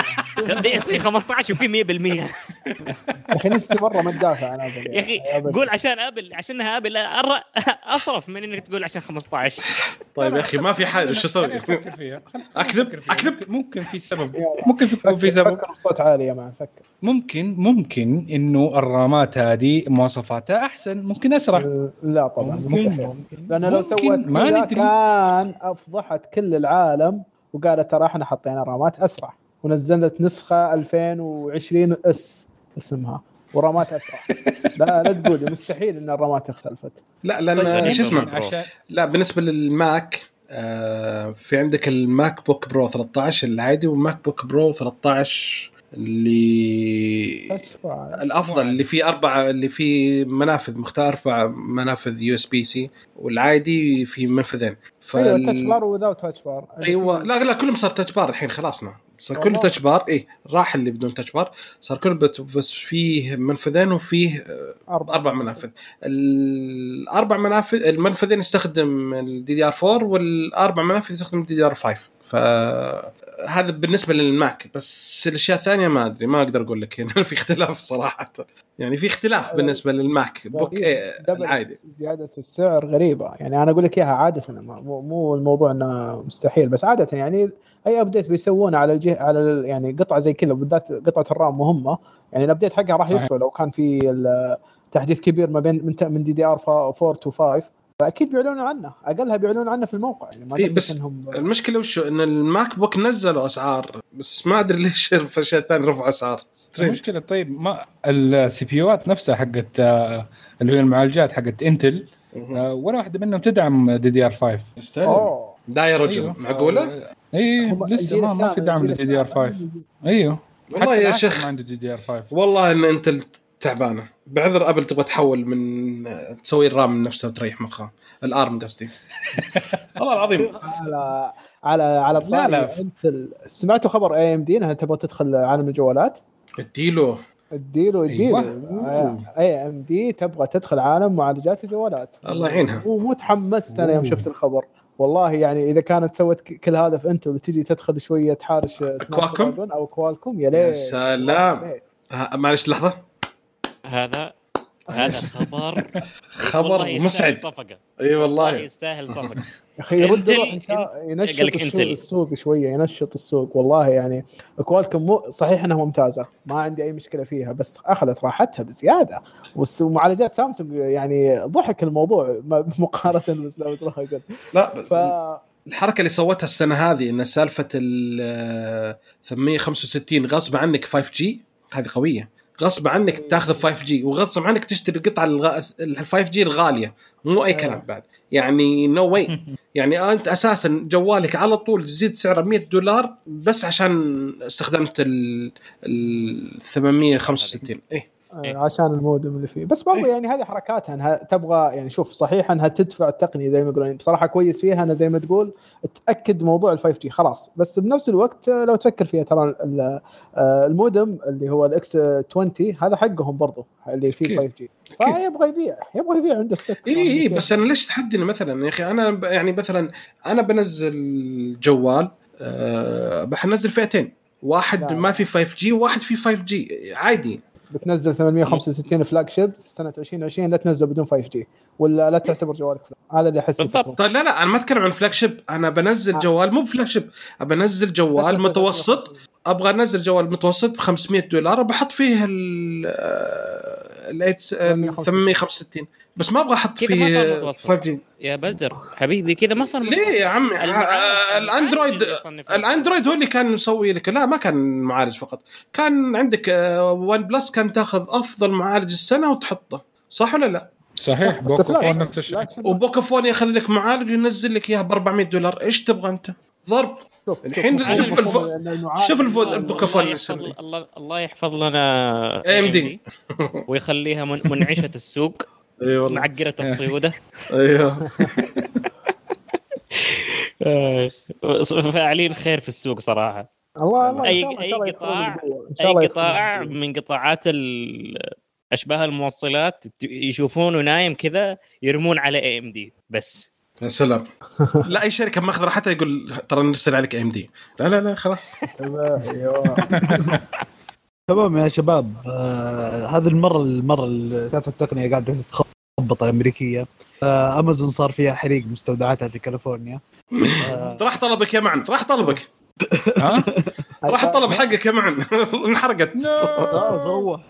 في 15 وفي 100% يا أخي نفسي مرة ما تدافع عن Apple يا أخي. قول عشان Apple عشانها Apple أر- أصرف من إنك تقول عشان 15 طيب يا أخي ما في حل إيش أسوي؟ فيها. فيها. أكذب؟ ممكن- في سبب ممكن في- يكون في فكر سبب فكر بصوت عالي يا man فكر ممكن ممكن إنه ال RAMات هذه مواصفاتها أحسن ممكن أسرع لا طبعا ممكن- مستحيل ممكن. لأن لو. سوت ما. كان أفضحت كل العالم وقالت ترى إحنا حطينا RAMات أسرع ونزلت نسخة 2020 S اسمها و RAMات أسرع. لا لا تقولي مستحيل إن ال RAMات اختلفت. لا لأن طيب، شو اسمه. عشان لا بالنسبة لل Mac آه في عندك ال MacBook Pro 13 العادي وال MacBook Pro 13 اللي أسرع. الأفضل اللي فيه أربع اللي فيه منافذ مختار أربع منافذ USB-C والعادي في منفذين أيوه Touch Bar without Touch Bar أيوه لا لا كلهم صار Touch Bar الحين خلاصنا صار كله. Touch Bar اي راح اللي بدون Touch Bar صار كله بس فيه منفذين وفيه آه، أربع أربع منافذ. الأربع منافذ المنفذين يستخدم ال DDR 4 والأربع منافذ يستخدم ال DDR 5 فهذا بالنسبة لل Mac بس الأشياء الثانية ما أدري ما أقدر أقول لك هنا في اختلاف صراحة. يعني في اختلاف بالنسبة لل MacBook إيه العادي زيادة السعر غريبة. يعني أنا أقول لك إياها عادة مو مو الموضوع إنه مستحيل بس عادة يعني أي update بيسوونه على الجهه على ال- يعني قطعة زي كذا بالذات قطعة ال RAM مهمة. يعني ال update حقها راح. يسوى لو كان في تحديث كبير ما بين من DDR 4 to 5 فأكيد بيعلنون عنه. أقلها بيعلنون عنه في الموقع. يعني ما إيه، بس انهم المشكلة وشو إن ال MacBook نزلوا أسعار بس ما أدري ليش في الاشياء الثانية رفعوا اسعار. المشكلة طيب ما ال CPUات نفسها حقت آه، اللي هي المعالجات حقت Intel آه، ولا واحدة منهم تدعم DDR 5 يستاهل أوه. دا يا رجل أيوه. معقولة؟ اي لسه ما, ما في دعم لل DDR 5 الثامن. أيوه. والله حتى يا شيخ ما عنده دي دي ار 5 والله إن انت تعبانة. بعذر Apple تبغى تحول من تسوي ال RAM من نفسها وتريح مخها. ال ARM قصدي. والله العظيم. على على على لا، لا. انت سمعتوا خبر AMD إنها تبغى تدخل عالم الجوالات؟ اديله. اديله اديله. أيوة. AMD تبغى تدخل عالم معالجات الجوالات. الله يعينها. مو مو تحمست أنا يوم شفت الخبر. والله يعني إذا كانت سوت كل هذا في Intel وتجي تدخل شوية تحارش؟ Dragon أو Qualcomm يا يا ليت. سلام. يا. ها- معلش لحظة. هذا هذا خبر خبر مسعد. صفقة. إي والله. يستاهل صفقة. يا أخي يرد ينشط السوق. السوق شوية ينشط السوق. والله يعني Qualcomm مو صحيح إنها ممتازة. ما عندي أي مشكلة فيها بس أخذت راحتها بزيادة. ومعالجات سامسونج يعني ضحك الموضوع مقارنة ب Snapdragon لا بس ف الحركة اللي سوتها السنة هذه إن سالفة ال 865 غصب عنك 5G هذه قوية. غصب عنك تاخذ 5G وغصب عنك تشتري القطعه ال 5G الغالية. مو أي كلام بعد. يعني نو no واي يعني أنت أساسا جوالك على طول تزيد سعره 100 دولار بس عشان استخدمت ال ال 865 إيه. آه، عشان المودم اللي فيه. بس برضه يعني هذه حركاتها أنها تبغى يعني شوف صحيح أنها تدفع التقنية زي ما يقولون. بصراحة كويس فيها أنا زي ما تقول تأكد موضوع ال 5 G خلاص. بس بنفس الوقت لو تفكر فيها ترى آه، المودم اللي هو ال X 20 هذا حقهم برضه اللي فيه أكيد. 5 G فيبغى يبيع. يبغى يبيع عند السك اي اي بس أنا ليش تحدني مثلا يا أخي أنا يعني مثلا أنا بنزل جوال أه بحنزل فئتين. واحد لا. ما في 5 جي وواحد في 5 جي عادي. بتنزل 865 flagship في سنه 2020 لا تنزله بدون 5 G ولا لا تعتبر جوالك flag هذا اللي أحس بالضبط. طيب لا لا أنا ما أتكلم عن flagship أنا بنزل آه. جوال مو flagship بنزل جوال تنزل متوسط 865. أبغى أنزل جوال متوسط ب 500 دولار وبحط فيه ال ال 865 بس ما أبغى أحط فيه متوسط. 5 G يا بدر حبيبي كذا ما صار ليه يا عمي؟ آه، الاندرويد الأندرويد هو اللي كان مسوي لك. لا ما كان معالج فقط. كان عندك آه، ون بلس كان تاخذ أفضل معالج السنة وتحطه. صح ولا لا؟ صحيح. بوكو. فون نفس الشيء. وبوكا فون ياخذ لك معالج وينزل لك إياه ب 400 دولار. إيش تبغى أنت؟ ضرب. شوف الحين شوف- الف- شوف الفود الله البوكا فون يحفظ يسوي. الله الله يحفظ لنا AMD. ويخليها من- منعشة السوق. اي والله. معقرة الصيودة. أيوه فاعلين خير في السوق صراحة. الله الله اي شاء الله- إن أي قطاع أي قطاع. من قطاعات ال- أشباه الموصلات يشوفونه نايم كذا يرمون على AMD بس. يا سلام لا أي شركة ماخذ راحتها يقول ترى نرسل عليك AMD لا لا لا خلاص. تمام يا شباب. آه هذه المرة المرة كانت التقنية قاعدة تتخبط الأمريكية. آه أمازون صار فيها حريق مستودعاتها في كاليفورنيا. آه راح طلبك يا معن. راح طلبك. ها؟ راح طلب حقك يا معن. انحرقت. خلاص روح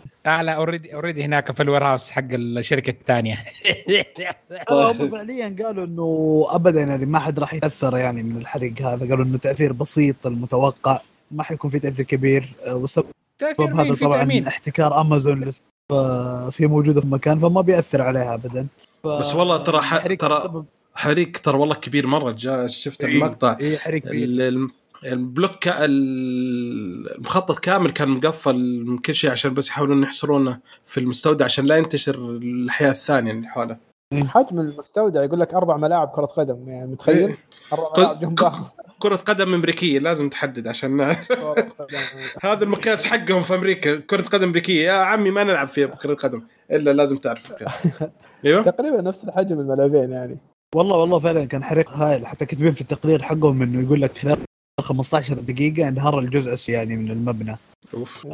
لا already already هناك في ال warehouse حق الشركة الثانية. هم فعليا قالوا إنه ابدا يعني ما حد راح يتأثر يعني من الحريق هذا. قالوا إنه تأثير بسيط المتوقع ما حيكون في تأثير كبير. والسبب تأثير هذا طبعا تأمين. احتكار امازون في موجودة في مكان فما بيأثر عليها ابدا. ف- بس والله ترى ح- ترى حريق ترى والله كبير مرة. جاء شفت إيه، المقطع. إيه، حريق البلوك المخطط كامل كان مقفل من كل شيء عشان بس يحاولون يحصرونه في المستودع عشان لا ينتشر الاحياء الثانية اللي حوله. حجم المستودع يقول لك أربع ملاعب كرة قدم يعني متخيل؟ إيه. أربع ملاعب جنب بعض. كرة قدم أمريكية لازم تحدد عشان. هذا المقياس حقهم في أمريكا. كرة قدم أمريكية. يا عمي ما نلعب فيها كرة قدم إلا لازم تعرف المقياس أيوه. تقريبا نفس الحجم الملعبين يعني. والله والله فعلا كان حريق هائل حتى كاتبين في التقرير حقهم إنه يقول لك خلال 15 دقيقة انهار الجزء الس- يعني من المبنى. أوف.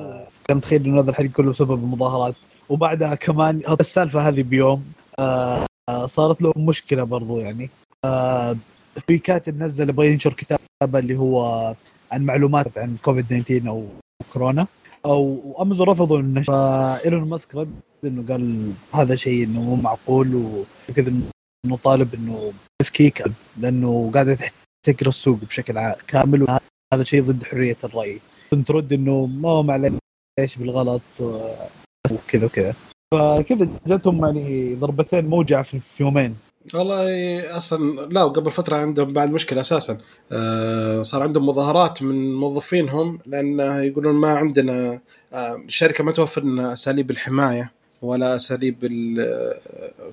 كان متخيل إنه هذا الحريق كله بسبب المظاهرات. وبعدها كمان السالفة هذه بيوم آه آه، صارت له مشكلة برضو يعني. آه في كاتب نزل يبغى ينشر كتابة اللي هو عن معلومات عن كوفيد 19 أو كورونا. أو أمازون رفضوا النشر فإيلون ماسك رد إنه قال هذا شيء إنه مو معقول وكذا إنه طالب إنه تفكيك لأنه قاعدة تحتكر السوق بشكل كامل وهذا شيء ضد حرية الرأي. كنت ترد إنه ما هو معليش بالغلط آه، وكذا وكذا. فكذا جاتهم يعني ضربتين موجعه في يومين. والله أصلا لا وقبل فترة عندهم بعد مشكلة أساسا. آه صار عندهم مظاهرات من موظفينهم لأن يقولون ما عندنا آه الشركة ما توفر لنا أساليب الحماية ولا أساليب ال-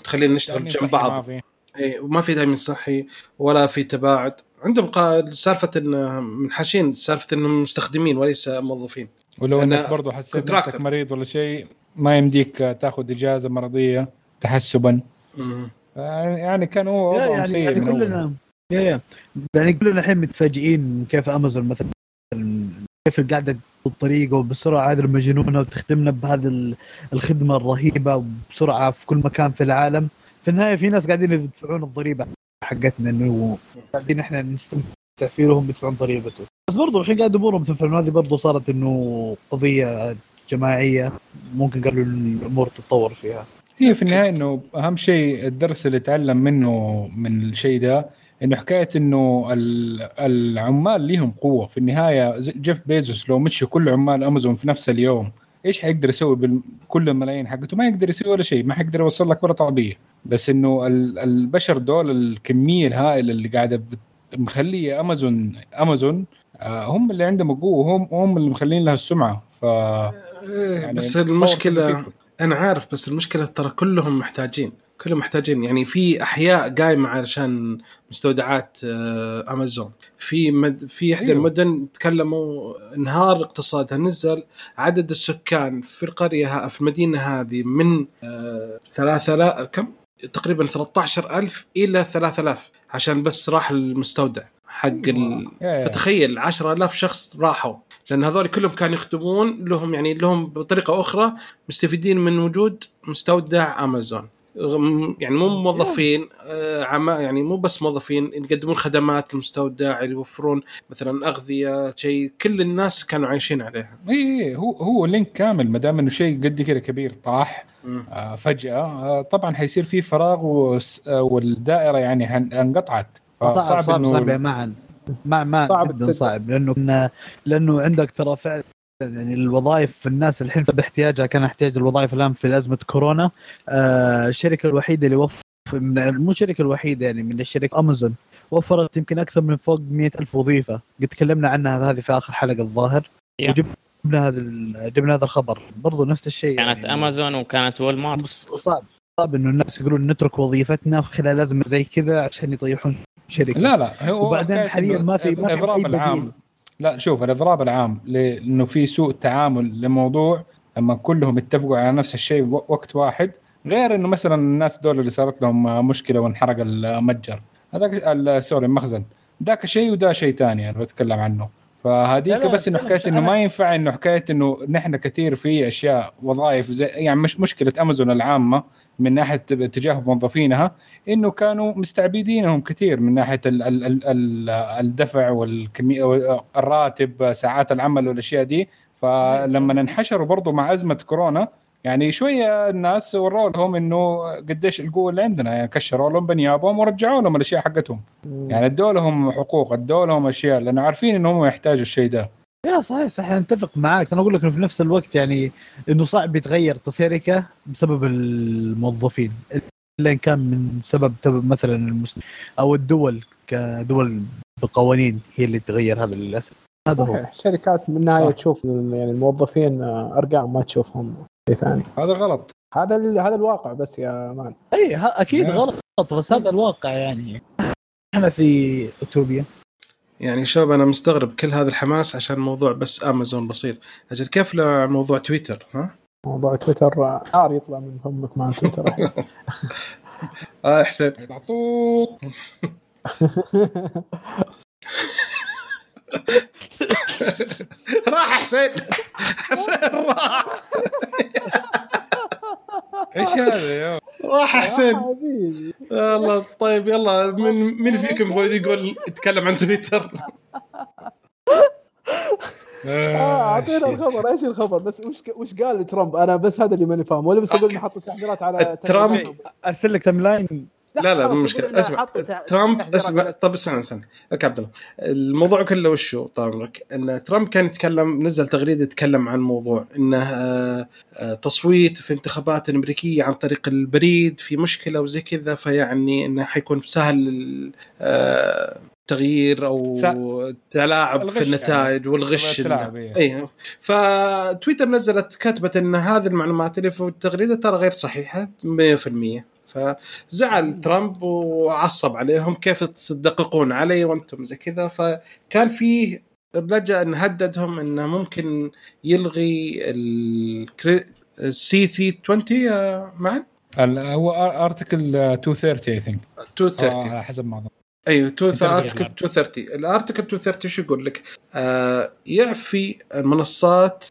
تخلينا نشتغل جنب بعض. ما. اي وما في تأمين صحي ولا في تباعد. عندهم قا- سالفة إن منحاشين سالفة إنهم مستخدمين وليس موظفين ولو أنا إنك برضه حسيت. نفسك مريض ولا شيء ما يمديك تاخذ إجازة مرضية تحسبا مم. يعني كان هو وضعهم يعني, سيء يعني من أول. كلنا يا يا يعني كلنا الحين متفاجئين من كيف امازون مثلا كيف قاعدة بالطريقة وبسرعة هذه المجنونة وتخدمنا بهذه ال- الخدمة الرهيبة وبسرعة في كل مكان في العالم في النهاية في ناس قاعدين يدفعون الضريبة حقتنا إنه قاعدين إحنا نستمتع فيه وهم يدفعون ضريبته بس برضو الحين قاعد امورهم تنفع هذه برضو صارت إنه قضية جماعية ممكن قالوا الأمور تتطور فيها. هي في النهاية إنه أهم شيء الدرس اللي تعلم منه من الشيء ده إنه حكاية إنه ال- العمال ليهم قوة. في النهاية جيف بيزوس لو مشي كل عمال أمازون في نفس اليوم إيش حيقدر يسوي بكل الملايين حقته؟ ما يقدر يسوي ولا شيء ما حيقدر يوصل لك ولا طلبيه بس إنه ال- البشر دول الكمية الهائلة اللي قاعدة مخلية أمازون أمازون آه، هم اللي عندهم قوة هم هم اللي مخلين لها السمعة. ف إيه يعني بس المشكلة كله أنا عارف بس المشكلة ترى كلهم محتاجين. كلهم محتاجين. يعني في أحياء قايمة علشان مستودعات آه، أمازون. في مد في إحدى أيوه. المدن تكلموا انهار اقتصادها نزل عدد السكان في القرية في المدينة هذه من آه، 3000 كم؟ تقريبا 13000 إلى 3000 عشان بس راح المستودع حق ال... يا- يا. فتخيل 10000 شخص راحوا. لأن هذول كلهم كانوا يخدمون لهم يعني لهم بطريقة أخرى مستفيدين من وجود مستودع أمازون. يعني مو موظفين آه، عما يعني مو بس موظفين يقدمون خدمات المستودع يوفرون مثلا أغذية شيء كل الناس كانوا عايشين عليها. اي إي، هو هو لينك كامل ما دام إنه شيء قد كذا كبير طاح. آه، فجأة آه، طبعا حيصير فيه فراغ وس- والدائرة يعني هن- انقطعت صعب فصعب صعب إنه معا مع مع صعب جدا. صعب لأنه لأنه عندك ترى فعلا يعني الوظائف الناس الحين في احتياجها كان احتياج الوظائف الآن في أزمة كورونا. آه الشركة الوحيدة اللي وفر من مو الشركة الوحيدة يعني من الشركة امازون وفرت يمكن أكثر من فوق مئة ألف وظيفة. قد تكلمنا عنها هذه في آخر حلقة الظاهر. Yeah. وجبنا هذا ال- جبنا هذا الخبر. برضو نفس الشيء كانت يعني امازون وكانت وول مارت صعب. صعب إنه الناس يقولون نترك وظيفتنا خلال أزمة زي كذا عشان يطيحون شركة. لا لا هو وبعدين حاليا ما في- ما في الاضراب أي بديل. لا شوف الإضراب العام لأنه في سوء تعامل لموضوع لما كلهم اتفقوا على نفس الشيء وقت واحد غير إنه مثلا الناس دول اللي صارت لهم مشكلة وانحرق المتجر. هذاك سوري المخزن ذاك شيء وده شيء ثاني أنا بتكلم عنه. فهذيك بس إنه حكاية إنه ما ينفع إنه حكاية إنه نحن كثير في أشياء وظائف زي يعني مش مشكلة أمازون العامة من ناحية تجاه موظفينها إنه كانوا مستعبدينهم كثير من ناحية ال ال ال ال الدفع والكميه الراتب ساعات العمل والأشياء دي. فلما انحشروا برضو مع أزمة كورونا يعني شوية الناس وروا لهم إنه قديش القوة اللي عندنا. يعني كشروا لهم بنيابهم ورجعوا لهم الأشياء حقتهم. يعني ادوا لهم حقوق ادوا لهم أشياء لأنه عارفين إنهم يحتاجوا الشيء ده. يا صحيح صحيح أتفق معاك. أنا أقول لك إنه في نفس الوقت يعني إنه صعب يتغير كشركه بسبب الموظفين. إلا إن كان من سبب تب- مثلا. أو الدول كدول بقوانين هي اللي تغير هذا للأسف. هذا هو. الشركات من النهايه. تشوف يعني الموظفين آه، أرقام ما تشوفهم شيء ثاني. هذا غلط. هذا ال- هذا الواقع بس يا مان. اي ها- أكيد. غلط بس هذا الواقع يعني. إحنا في اتوبيا يعني شباب أنا مستغرب كل هذا الحماس عشان موضوع بس امازون بسيط. أجل كيف موضوع تويتر ها؟ موضوع تويتر نار يطلع من فمك مع تويتر الحين. آه حسين راح حسين. حسين راح. إيش هذا يا راح حسين. حبيبي. يلا طيب يلا من مين فيكم يبغى يقول يتكلم عن تويتر؟ آه أعطينا الخبر. إيش الخبر؟ بس وش وش قال ترامب؟ أنا بس هذا اللي ماني فاهم ولا بس أقول انه حطوا تحذيرات على ترامب. أرسل لك timeline. لا لا مو إنه اسمع ترامب اسمع طب استنى استنى لك عبد الله. الموضوع كله وشو؟ طال عمرك. إن ترامب كان يتكلم نزل تغريدة يتكلم عن موضوع إنه آه، آه، تصويت في انتخابات الأمريكية عن طريق البريد في مشكلة وزي كذا فيعني إنه حيكون سهل آه، تغيير أو سا- تلاعب في النتائج والغش التلاعب، إيه. اي فتويتر نزلت كتبت ان هذه المعلومات اللي في التغريده ترى غير صحيحة 100% فزعل ترامب وعصب عليهم كيف تدققون علي وأنتم زي كذا. فكان فيه لجأ إن هددهم إنه ممكن يلغي السي 320 يا معن؟ ال- هو ارتكل 230 اي ثينك 230 على حسب ما أظن. أيوه تو تلغي ارتكل الأرتكل. 230 الارتكل 230 شو يقول لك؟ آه يعفي المنصات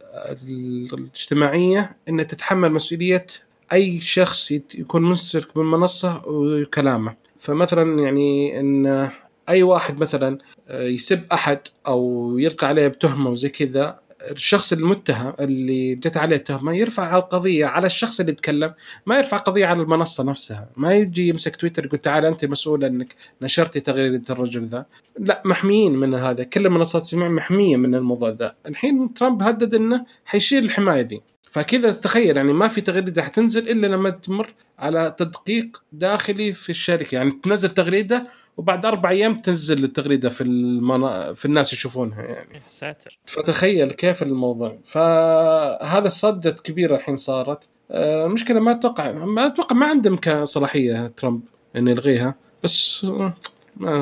الاجتماعية انها تتحمل مسؤولية أي شخص يكون مشترك بالمنصه وكلامه. فمثلا يعني إن أي واحد مثلا آه، يسب أحد أو يلقى عليه بتهمة وزي كذا الشخص المتهم اللي جت عليه تهمه يرفع القضية على الشخص اللي يتكلم ما يرفع قضية على المنصة نفسها. ما يجي يمسك تويتر يقول تعال أنت مسؤول أنك نشرتي تغريده الرجل ذا. لا محميين من هذا. كل المنصات السمع محمية من الموضوع ذا. الحين ترامب هدد إنه حيشيل الحماية دي. فكذا تخيل يعني ما في تغريدة حتنزل إلا لما تمر على تدقيق داخلي في الشركة. يعني تنزل تغريدة وبعد أربع أيام تنزل التغريدة في المنا... في الناس يشوفونها يعني. يا ساتر. فتخيل كيف الموضوع. فهذا الصدة كبيرة الحين صارت. آه، المشكلة ما أتوقع ما أتوقع ما عنده صلاحية ترامب إنه يلغيها. بس آه،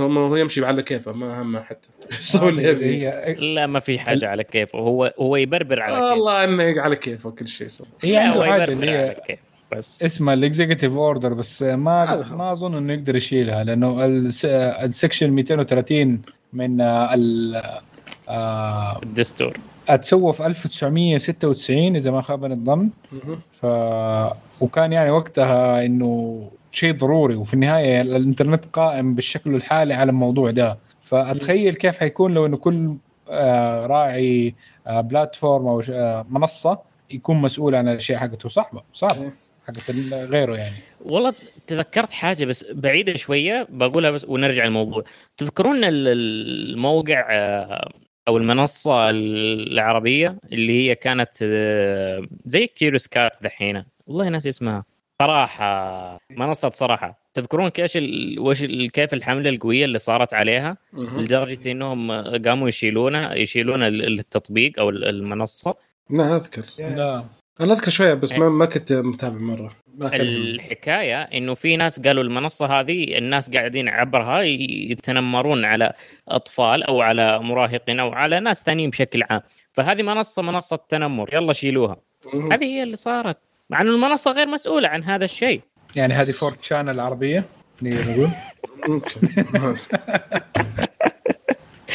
ما هو يمشي على كيفه ما همه حتى. هي لا ما في حاجة على كيفه. هو هو يبربر على كيفه. والله إنه على كيفه كل شيء يسوي هي عنده هو حاجة يبربر اللي على هي كيفه بس. اسمها ال executive order بس ما. ما أظن إنه يقدر يشيلها لأنه الس- ال section 230 من ال آه، الدستور. اتسوى في 1996 إذا ما خاب الظن. ف وكان يعني وقتها إنه شيء ضروري وفي النهاية الإنترنت قائم بالشكل الحالي على الموضوع ده. فأتخيل كيف حيكون لو إنه كل آه، راعي آه، بلاتفورم أو ش- آه، منصة يكون مسؤول عن الأشياء حقته. صعبة صعبة إيه. حقت غيره يعني. والله تذكرت حاجة بس بعيدة شوية بقولها بس ونرجع الموضوع تذكرون ال- الموقع آه، أو المنصة العربية اللي هي كانت آه، زي كيروس كات دحين والله ناسي اسمها. صراحة منصة صراحة. تذكرون كيف ال- وش كيف الحملة القوية اللي صارت عليها؟ لدرجة إنهم قاموا يشيلونها يشيلون ال- التطبيق أو ال- المنصة. لا أذكر. لا. أنا أذكر شوية بس ما ما كنت متابع مرة. ما كان الحكاية إنه في ناس قالوا المنصة هذه الناس قاعدين عبرها يتنمرون على أطفال أو على مراهقين أو على ناس ثانيين بشكل عام. فهذه منصة منصة تنمر. يلا شيلوها. هذه هي اللي صارت. مع إنه المنصة غير مسؤولة عن هذا الشيء. يعني هذه فورت شانل العربية؟ نقدر نقول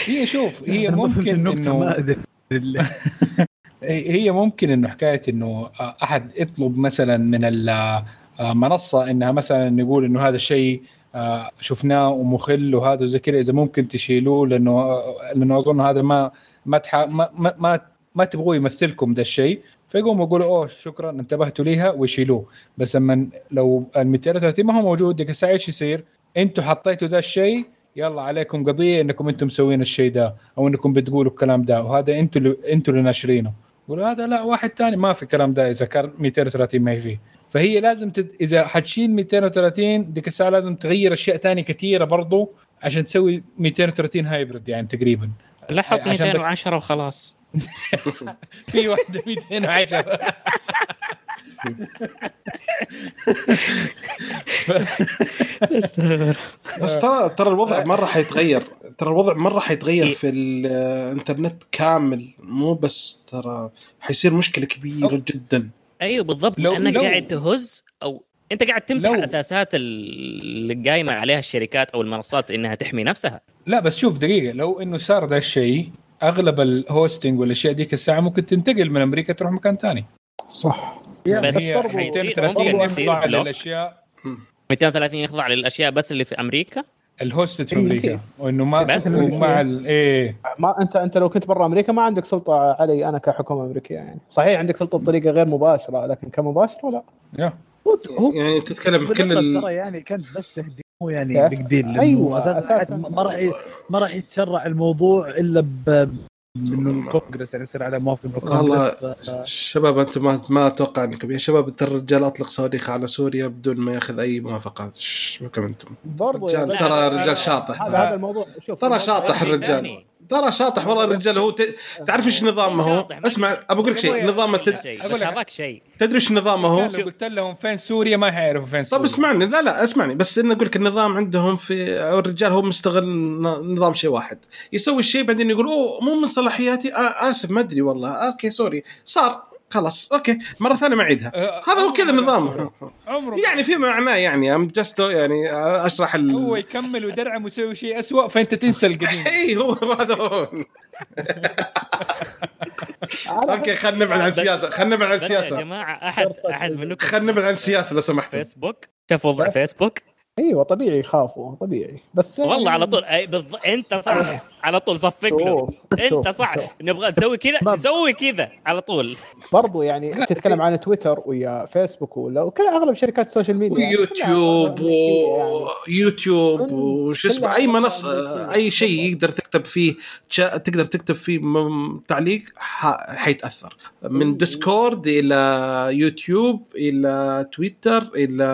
هي شوف هي ممكن النكتة ما أدري. هي ممكن إنه حكاية إنه أحد يطلب مثلا من المنصه إنها مثلا يقول إنه هذا الشيء آه، شفناه ومخل وهذا وزي كذا إذا ممكن تشيلوه لأنه لأنه أظن هذا ما ما تح... ما ما, ما, تبغوه يمثلكم ده الشيء. فيقوموا يقولوا أوه شكرا انتبهتوا ليها. ويشيلوه. بس لما لو ال 230 ما هو موجود ديك الساعة إيش يصير؟ أنتم حطيتوا ده الشيء يلا عليكم قضية إنكم أنتم مسوين الشيء ده أو إنكم بتقولوا الكلام ده وهذا أنتم اللي أنتم اللي ناشرينه. يقولوا هذا لا واحد ثاني ما في الكلام ده إذا كان 230 ما هي فيه. فهي لازم تد... إذا حتشيل 230 ديك الساعة لازم تغير أشياء ثانية كثيرة برضو عشان تسوي 230 هايبرد يعني تقريبا. حط عشان بس- 210 وخلاص. في واحدة 210 بس ترى ترى الوضع مرة حيتغير. ترى الوضع مرة حيتغير في الإنترنت كامل. مو بس ترى حيصير مشكلة كبيرة جدا. أيوه بالضبط. لو- لأنك لو- قاعد تهز أو أنت قاعد تمسح لو- أساسات اللي قايمة عليها الشركات أو المنصات إنها تحمي نفسها. لا بس شوف دقيقة. لو إنه صار ذا الشيء أغلب ال hosting والأشياء ديك الساعة ممكن تنتقل من أمريكا تروح مكان ثاني صح. بس برضو- حيصير 230 ممكن يصير يخضع للأشياء. 230 يخضع للأشياء بس اللي في أمريكا؟ ال hosted في إيه، أمريكا. وإنه ما بس. ومع ال- إيه. ما انت أنت لو كنت برا أمريكا ما عندك سلطة علي أنا كحكومة أمريكية يعني. صحيح عندك سلطة بطريقة غير مباشرة لكن كمباشرة لا. يا هو يعني تتكلم كل ال... ترى يعني كان بس تهديد مو يعني؟ بيج ديل لأنه أيوة، أساسا أساساً. ما راح ما راح يتشرع الموضوع إلا ب انه الكونغرس يعني يصير على موافقه من والله. الكونغرس ف- شباب أنتم ما ما أتوقع انكم يا شباب ترى الرجال أطلق صواريخ على سوريا بدون ما يأخذ أي موافقات إيش بكم أنتم؟ برضو رجال يعني ترى لا، رجال لا، شاطح هذا ترى هذا الموضوع شوف ترى شاطح شيء الرجال ثاني. ترى شاطح والله الرجال هو ت... تعرف إيش نظامه هو؟ اسمع ابى أقول لك شيء نظامه تد... شيء شيء. تدري إيش نظامه هو؟ لو قلت لهم فين سوريا ما حيعرفوا فين سوريا. طب اسمعني لا لا اسمعني بس انه أقول لك النظام عندهم في الرجال هو مستغل ن- نظام شيء واحد. يسوي الشيء بعدين يقول أوه مو من صلاحياتي آه آسف ما أدري والله آه okay sorry صار. خلاص okay مرة ثانية ما أعيدها. آه، هذا هو كذا عمره نظام. عمره. يعني في معناه يعني I'm just يعني أشرح ال... هو يكمل ويدرعم ويسوي شيء اسوء فأنت تنسى القديم. اي هو هذا هو. okay خلينا نبعد عن السياسة خلينا نبعد عن بس يا السياسة جماعة أحد أحد منكم خلينا نبعد عن السياسة لو سمحتوا فيسبوك؟ شاف وضع فيسبوك. إيوه طبيعي يخافوا طبيعي. بس والله على طول بالض... أنت صح. على طول صفق له أنت صح. نبغى تسوي كذا ما- سوي كذا على طول. برضو يعني تتكلم عن تويتر ويا فيسبوك ولا وكل أغلب شركات ال social media. يعني ويوتيوب يعني. ويوتيوب كل- وش اسمه أي. منصة أي شيء يقدر تكتب فيه تقدر تكتب فيه م- تعليق حيتأثر. من ديسكورد إلى يوتيوب إلى تويتر إلى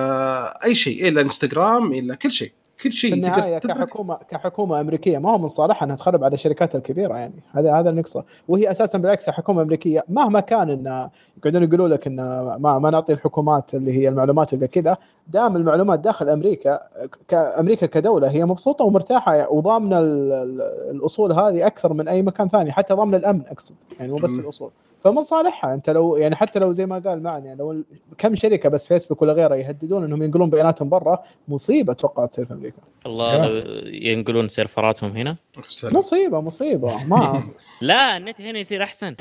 أي شيء إلى إنستغرام إلى كل شيء. كل في شيء النهاية تقدر تدرك. كحكومه كحكومة أمريكية. ما هو من صالحها إنها تخرب على الشركات الكبيرة يعني. هذا هذا النقصة. وهي أساسا بالعكس حكومة أمريكية مهما كان إن يقعدون يقولوا لك إن ما, ما نعطي الحكومات اللي هي المعلومات ولا كذا دام المعلومات داخل أمريكا كامريكا كدولة هي مبسوطة ومرتاحة وضامنة ال- ال- الأصول هذه أكثر من أي مكان ثاني حتى ضامنه الأمن أقصد. يعني مو بس. الأصول. فمن صالحها انت لو يعني حتى لو زي ما قال معن يعني لو كم شركة بس فيسبوك ولا غيرها يهددون انهم ينقلون بياناتهم برا مصيبة أتوقع تصير في أمريكا. الله لو ينقلون سيرفراتهم هنا. مصيبة مصيبة. ما لا النت هنا يصير أحسن.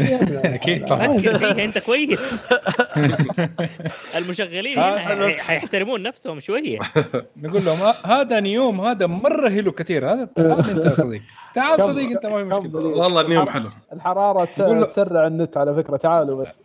أكيد طبعاً. فكر فيها أنت كويس. المشغلين هنا حي- حيحترمون نفسهم شوية. نقول لهم "آه، هذا نيوم هذا مرة حلو كثير. هذا تعال أنت يا صديق تعال صديق أنت ما في مشكلة؟ والله النيوم حلو. الحرارة تسرع النت على فكرة. تعالوا بس.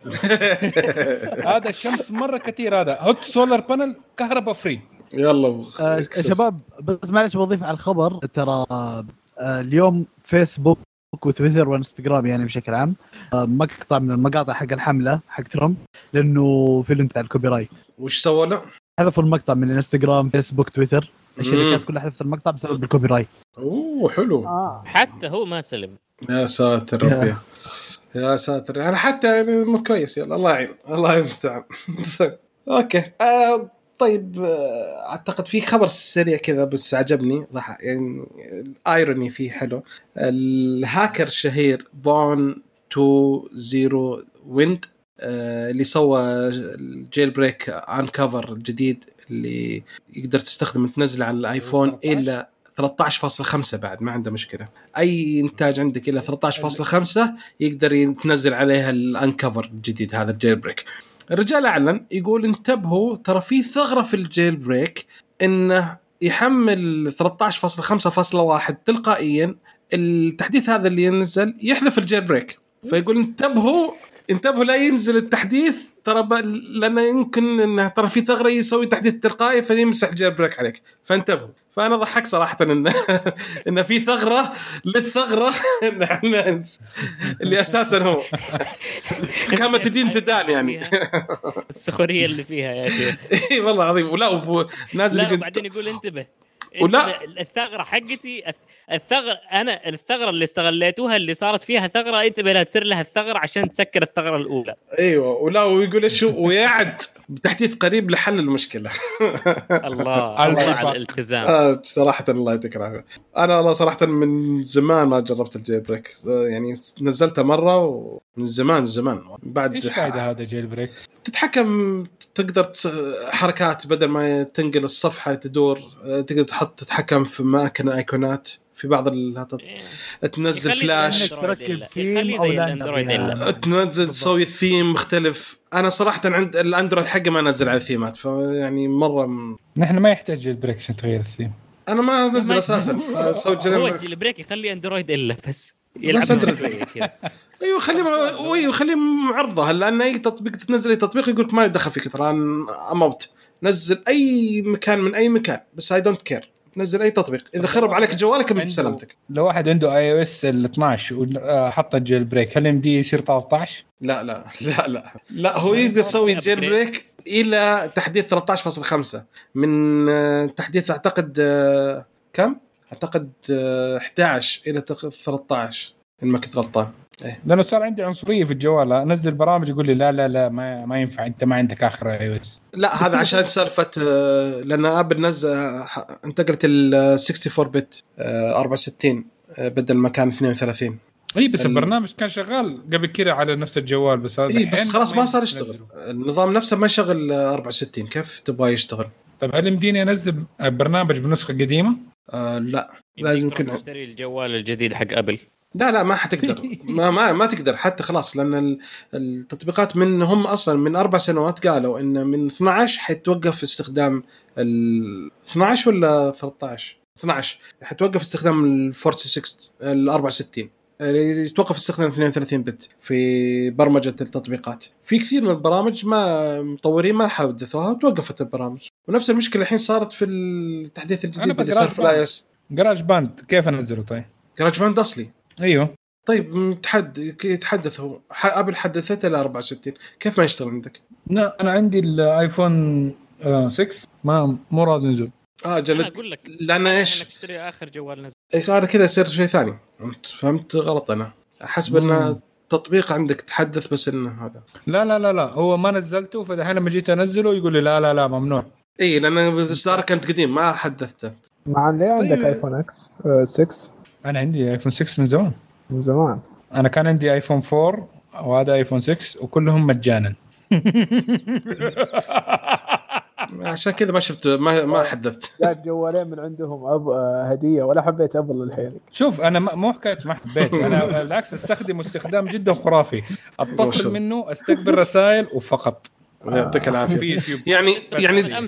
هذا الشمس مرة كثير هذا hot solar panel كهرباء free يلا. آه. شباب بس معلش بضيف على الخبر. ترى آه اليوم فيسبوك وتويتر وإنستغرام يعني بشكل عام. آه مقطع من المقاطع حق الحملة حق ترامب لأنه في بتاع ال copyright. وش سووا له؟ حذفوا المقطع من الانستغرام فيسبوك تويتر. الشركات. كلها حذفت المقطع بسبب ال copyright. أوه حلو. آه. حتى هو ما سلم. يا ساتر يا. ربي. يا. ساتر. يعني حتى يعني كويس. يلا الله يعين. الله المستعان okay. آه طيب آه أعتقد في خبر سريع كذا بس عجبني. يعني ال irony فيه حلو. الهاكر الشهير Pwn 20wnd اللي سوى ال jailbreak unc0ver الجديد اللي يقدر تستخدم تنزله على الآيفون 13. الا 13.5 بعد ما عنده مشكلة. أي إنتاج عندك إلى 13.5 يقدر يتنزل عليها ال unc0ver الجديد هذا ال jailbreak. الرجال أعلن يقول انتبهوا ترى في ثغرة في ال jailbreak إنه يحمل 13.5.1 تلقائيا التحديث هذا اللي ينزل يحذف ال jailbreak فيقول انتبهوا انتبهوا لا ينزل التحديث ترى. لأنه يمكن إنه ترى في ثغرة يسوي تحديث تلقائي فيمسح ال jailbreak عليك فانتبهوا فأنا ضحك صراحة ان إن في ثغرة للثغرة اللي أساسا هو. كما تدين تدان يعني. السخرية اللي فيها يا شيخ. إي والله عظيم ولا نازل لا يقول- وبعدين يقول انتبه. ولا- الثغرة حقتي الثغرة أنا الثغرة اللي استغليتوها اللي صارت فيها ثغرة انتبه لا تصير لها الثغره عشان تسكر الثغرة الأولى. أيوه ولا ويقول هو- ويعد بتحديث قريب لحل المشكلة. الله الله على الالتزام. آه صراحة الله يعطيك العافيه أنا والله صراحة من زمان ما جربت ال jailbreak. آه، يعني نزلته مرة من زمان زمان بعد إيش فائده هذا jailbreak؟ تتحكم تقدر تس- حركات بدل ما تنقل الصفحة تدور آه، تقدر تحط تتحكم في اماكن الايقونات في بعض ال- إيه. تنزل فلاش تركب. ثيم زي لا الأندرويد. إلا. تنزل تسوي الثيم مختلف أنا صراحة عند الأندرويد حقي ما انزل على الثيمات فيعني مرة م... نحن ما يحتاج جيل بريك عشان تغير الثيم أنا ما انزل أساسا فسوي هو جريمة الجيل بريك يخلي أندرويد إلا بس يلعب بس أندرويد. إيوه خليه أيوه خليه معرضة. لأن أي تطبيق تنزل أي تطبيق يقول لك ما لي دخل فيك ترى أموت نزل أي مكان من أي مكان بس I don't care نزل أي تطبيق. إذا خرب عليك جوالك بسلامتك. لو واحد عنده iOS ال 12 وحط ال jailbreak هل يمديه يصير 13؟ لا لا لا لا. لا هو إذا يسوي jailbreak. إلى تحديث 13.5 من آه، تحديث أعتقد آه، كم؟ أعتقد آه، 11 إلى تق- 13 إن ما كنت غلطان. لأنه صار عندي عنصرية في الجوال أنزل برامج يقول لي لا لا لا ما, ما ينفع أنت ما عندك آخر iOS لا هذا عشان سالفة آه، لأن أبل نزل ح- انتقلت ال 64 bit آه، 64 آه، بدل ما كان 32 إي بس ال- البرنامج كان شغال قبل كذا على نفس الجوال بس هذا إي بس خلاص ما صار. يشتغل. النظام نفسه ما يشغل آه، 64 كيف تبغى يشتغل؟ طيب هل يمديني أنزل برنامج بنسخة قديمة؟ آه لا. لازم يمكن. تشتري الجوال الجديد حق أبل. لا لا ما حتقدر. ما ما, ما تقدر حتى خلاص لأن ال- التطبيقات من هم أصلا من أربع سنوات قالوا إن من 12 حيتوقف استخدام ال 12 ولا 13 12 حتوقف استخدام ال 46 ال 64 يتوقف استخدام 32 bit في برمجة التطبيقات. في كثير من البرامج ما مطورين ما حدثوها وتوقفت البرامج. ونفس المشكلة الحين صارت في التحديث الجديد اللي صار في ال iOS GarageBand كيف أنزله طيب؟ GarageBand أصلي. أيوه. طيب متحد يتحدث هو. أبل حدثته ل 64 كيف ما يشتغل عندك؟ لا أنا عندي الآيفون آه، 6 ما مو راضي ينزل. آه أنا جلد أقول لك. لأن إيش؟ انك تشتري آخر جوال نزل. هذا كذا يصير شيء ثاني. فهمت؟ فهمت غلط أنا. احسب انه. تطبيق عندك تحدث بس إنه هذا. لا لا لا لا. هو ما نزلته فدحين لما جيت أنزله يقول لي لا لا لا ممنوع. اي لأن اصدارك كنت قديم ما حدثته مع ليه عندك. ايفون إكس 6 أنا عندي ايفون 6 من زمان. من زمان. أنا كان عندي ايفون 4 وهذا ايفون 6 وكلهم مجانا. عشان كذا ما شفت ما ما حدثت. جاك جوالين من عندهم أب... هدية ولا حبيت أبل للحين شوف أنا ما- مو حكاية ما حبيت. أنا بالعكس استخدمه استخدام جدا خرافي. أتصل منه أستقبل رسائل وفقط. يعطيك في العافيه يعني يعني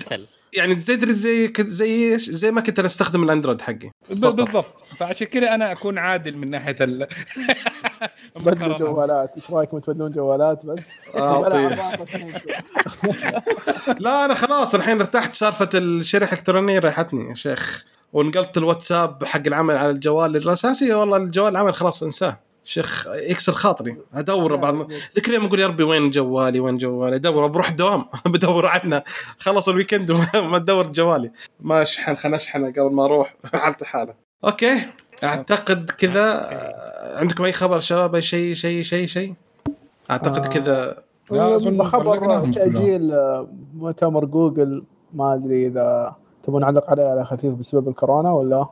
يعني تدري زي زي إيش؟ زي ما كنت أنا أستخدم الأندرويد حقي. بالضبط. فعشان كذا أنا أكون عادل من ناحية ال بدلوا جوالات. إيش رأيكم تبدلون جوالات بس؟ آه،. لا أنا خلاص الحين ارتحت. سالفة الشريحة الإلكترونية ريحتني يا شيخ. ونقلت الواتساب حق العمل على الجوال الاساسي والله الجوال العمل خلاص انساه. شيخ يكسر خاطري. أدور بعض ذيك اليوم أقول يا ربي وين جوالي وين جوالي؟ أدور بروح دوام. بدور عنه. خلص ال weekend وما- ما ادور جوالي. ما أشحن خل أشحنه قبل ما أروح. حالته حاله. okay. أعتقد كذا. عندكم أي خبر شباب؟ أي شيء شيء شيء شيء؟ أعتقد آه. كذا. أظن خبر تأجيل آه، مؤتمر جوجل. ما أدري إذا تبون نعلق عليه على خفيف بسبب الكورونا ولا؟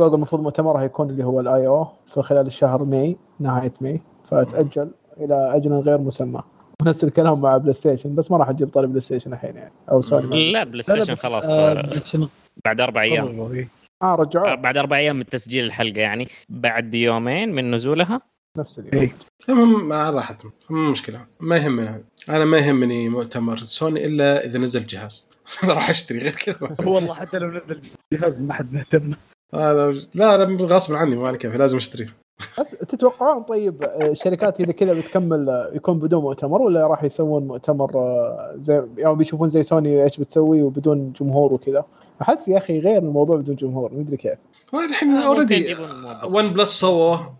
جوجل المفروض مؤتمرها يكون اللي هو ال I/O في خلال الشهر ماي نهاية ماي. فتاجل إلى أجل غير مسمى. ونفس الكلام مع بلاي ستيشن بس ما راح تجيب طاري بلاي ستيشن الحين يعني. أو سوني لا بلاي لا، لا، ستيشن خلاص آه، آه، بعد أربع أيام. آه رجعوه بعد أربع أيام من تسجيل الحلقة يعني. بعد يومين من نزولها. نفس اليوم. إيه. المهم مع راحتهم. مو مشكلة. ما يهمنا أنا ما يهمني مؤتمر سوني إلا إذا نزل جهاز. راح أشتري غير كذا. والله حتى لو نزل جهاز ما حد مهتم. أنا لا غصب عني ما علي كيف لازم اشتريه بس تتوقعون طيب آه، الشركات إذا كذا بتكمل آه، يكون بدون مؤتمر ولا راح يسوون مؤتمر آه، زي يعني بيشوفون زي سوني إيش بتسوي وبدون جمهور وكذا؟ أحس يا أخي غير الموضوع بدون جمهور ما أدري كيف. والحين ممكن already. OnePlus سووه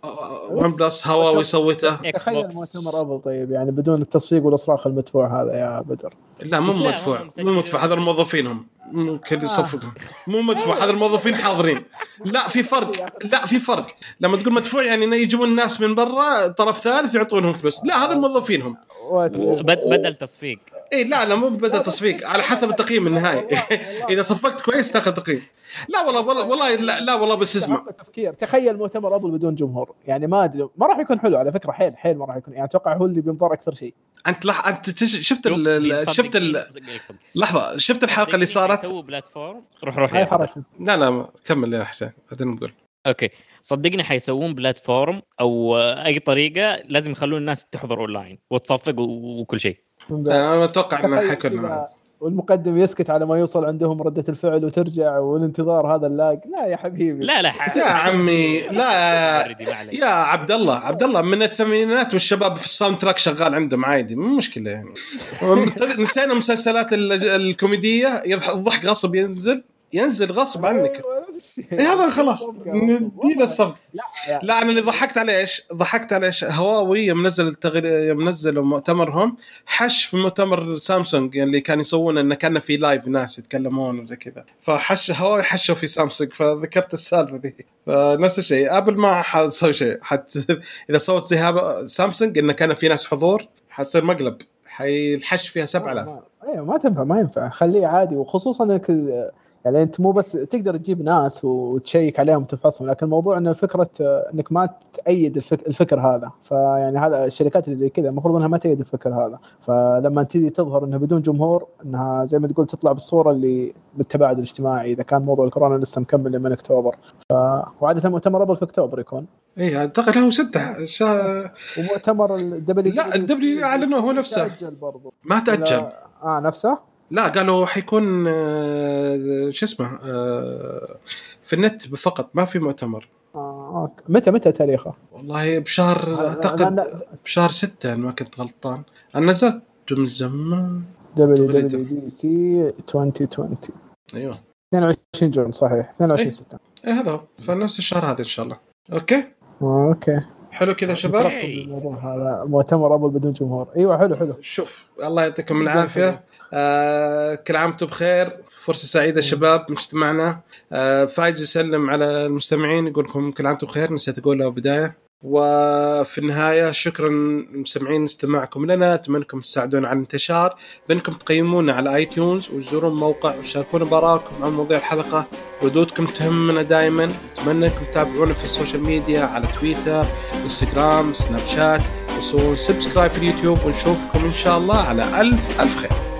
OnePlus هواوي سوته تخيل مؤتمر أبل طيب يعني بدون التصفيق والإصراخ المدفوع هذا يا بدر. لا مو مدفوع. مو مدفوع هذا الموظفين هم ممكن يصفقوا مو مدفوع هذا الموظفين حاضرين. لا في فرق. لا في فرق. لما تقول مدفوع يعني إنه يجيبون الناس من برا طرف ثالث يعطونهم فلوس. لا هذا الموظفين هم وات- بد- بدل تصفيق. اي لا لا مو بدا تصفيق على حسب التقييم النهائي. إذا صفقت كويس تاخذ تقييم. لا والله والله, والله لا, لا والله بس اسمع. تفكير تخيل مؤتمر ابل بدون جمهور. يعني ما أدري ما راح يكون حلو على فكرة حيل حيل ما راح يكون. يعني أتوقع هو اللي بينظر أكثر شيء. أنت لح... أنت تش... شفت ال... شفت ال... لحظة شفت الحلقة اللي صارت؟ platform. روح روح يا لا لا كمل يا حسين بعدين نقول أوكي. صدقني حيسوون platform أو أي طريقة لازم يخلون الناس تحضر أونلاين وتصفق وكل شيء. أنا أتوقع إنه حيكون والمقدم يسكت على ما يوصل عندهم ردة الفعل وترجع والانتظار هذا ال lag لا يا حبيبي. لا لا ح- يا عمي لا. يا عبد الله عبد الله من الثمانينات والشباب في ال soundtrack شغال عندهم عادي مو مشكلة يعني. نسينا المسلسلات ال- الكوميدية يضح- الضحك غصب ينزل ينزل غصب عنك. أيوة، نفس الشيء. هذا خلاص. ندي له الصفقة. لا لا أنا اللي ضحكت عليه إيش؟ ضحكت عليه إيش؟ هواوي يوم نزل التغيير يوم نزلوا مؤتمرهم. حش في مؤتمر سامسونج اللي كان يسوونه إنه كان في live ناس يتكلمون وزي كذا. فحش هواوي حشوا في سامسونج فذكرت السالفة ذي فنفس الشيء. ابل ما حتسوي شيء. حت إذا سوت زي سامسونج إنه كان في ناس حضور حتصير مقلب. حيحش فيها 7000 ما- أيوه ما تنفع ما ينفع. خليه عادي. وخصوصا إنك يعني أنت مو بس تقدر تجيب ناس وتشيك عليهم وتفحصهم لكن الموضوع انه فكره إنك ما تأيد الفك الفكر هذا. فيعني هذا الشركات اللي زي كذا المفروض إنها ما تأيد الفكر هذا. فلما تيجي تظهر إنها بدون جمهور إنها زي ما تقول تطلع بالصورة اللي بالتباعد الاجتماعي إذا كان موضوع الكورونا لسه مكمل من أكتوبر. ف... وعادة مؤتمر أبل في أكتوبر يكون. اي أعتقد له ستة. شا... ومؤتمر ال W لا، ال W أعلنوه هو نفسه. تأجل برضو. ما تأجل. لا- آه نفسه؟ لا قالوا حيكون آه، شو اسمه آه، في النت فقط ما في مؤتمر. آه. متى متى تاريخه؟ والله بشهر أعتقد بشهر ستة ان ما كنت غلطان. أنا نزلت من زمان. دبليو. دبليو دي سي 2020 أيوه. 22 June صحيح. 22 إيه. 6 اي هذا هو. فنفس الشهر هذا إن شاء الله. أوكي؟ أوكي. حلو كذا شباب؟ أوكي. الموضوع هذا. مؤتمر ابل بدون جمهور. إيوه حلو حلو. شوف الله يعطيكم العافية. آه كل عام وأنتم بخير. فرصة سعيدة شباب مجتمعنا. آه فايز يسلم على المستمعين يقول لكم كل عام وأنتم بخير. نسيت اقولها بدايه وفي النهاية شكرا للمستمعين استماعكم لنا اتمنى انكم تساعدونا على الانتشار. بانكم تقيمونا على iTunes وتزورون الموقع وتشاركونا بآرائكم عن مواضيع الحلقة. ردودكم تهمنا دائما أتمنى أنكم تتابعونا في ال social media على تويتر إنستغرام سناب شات. وسووا subscribe في اليوتيوب ونشوفكم إن شاء الله على ألف ألف خير.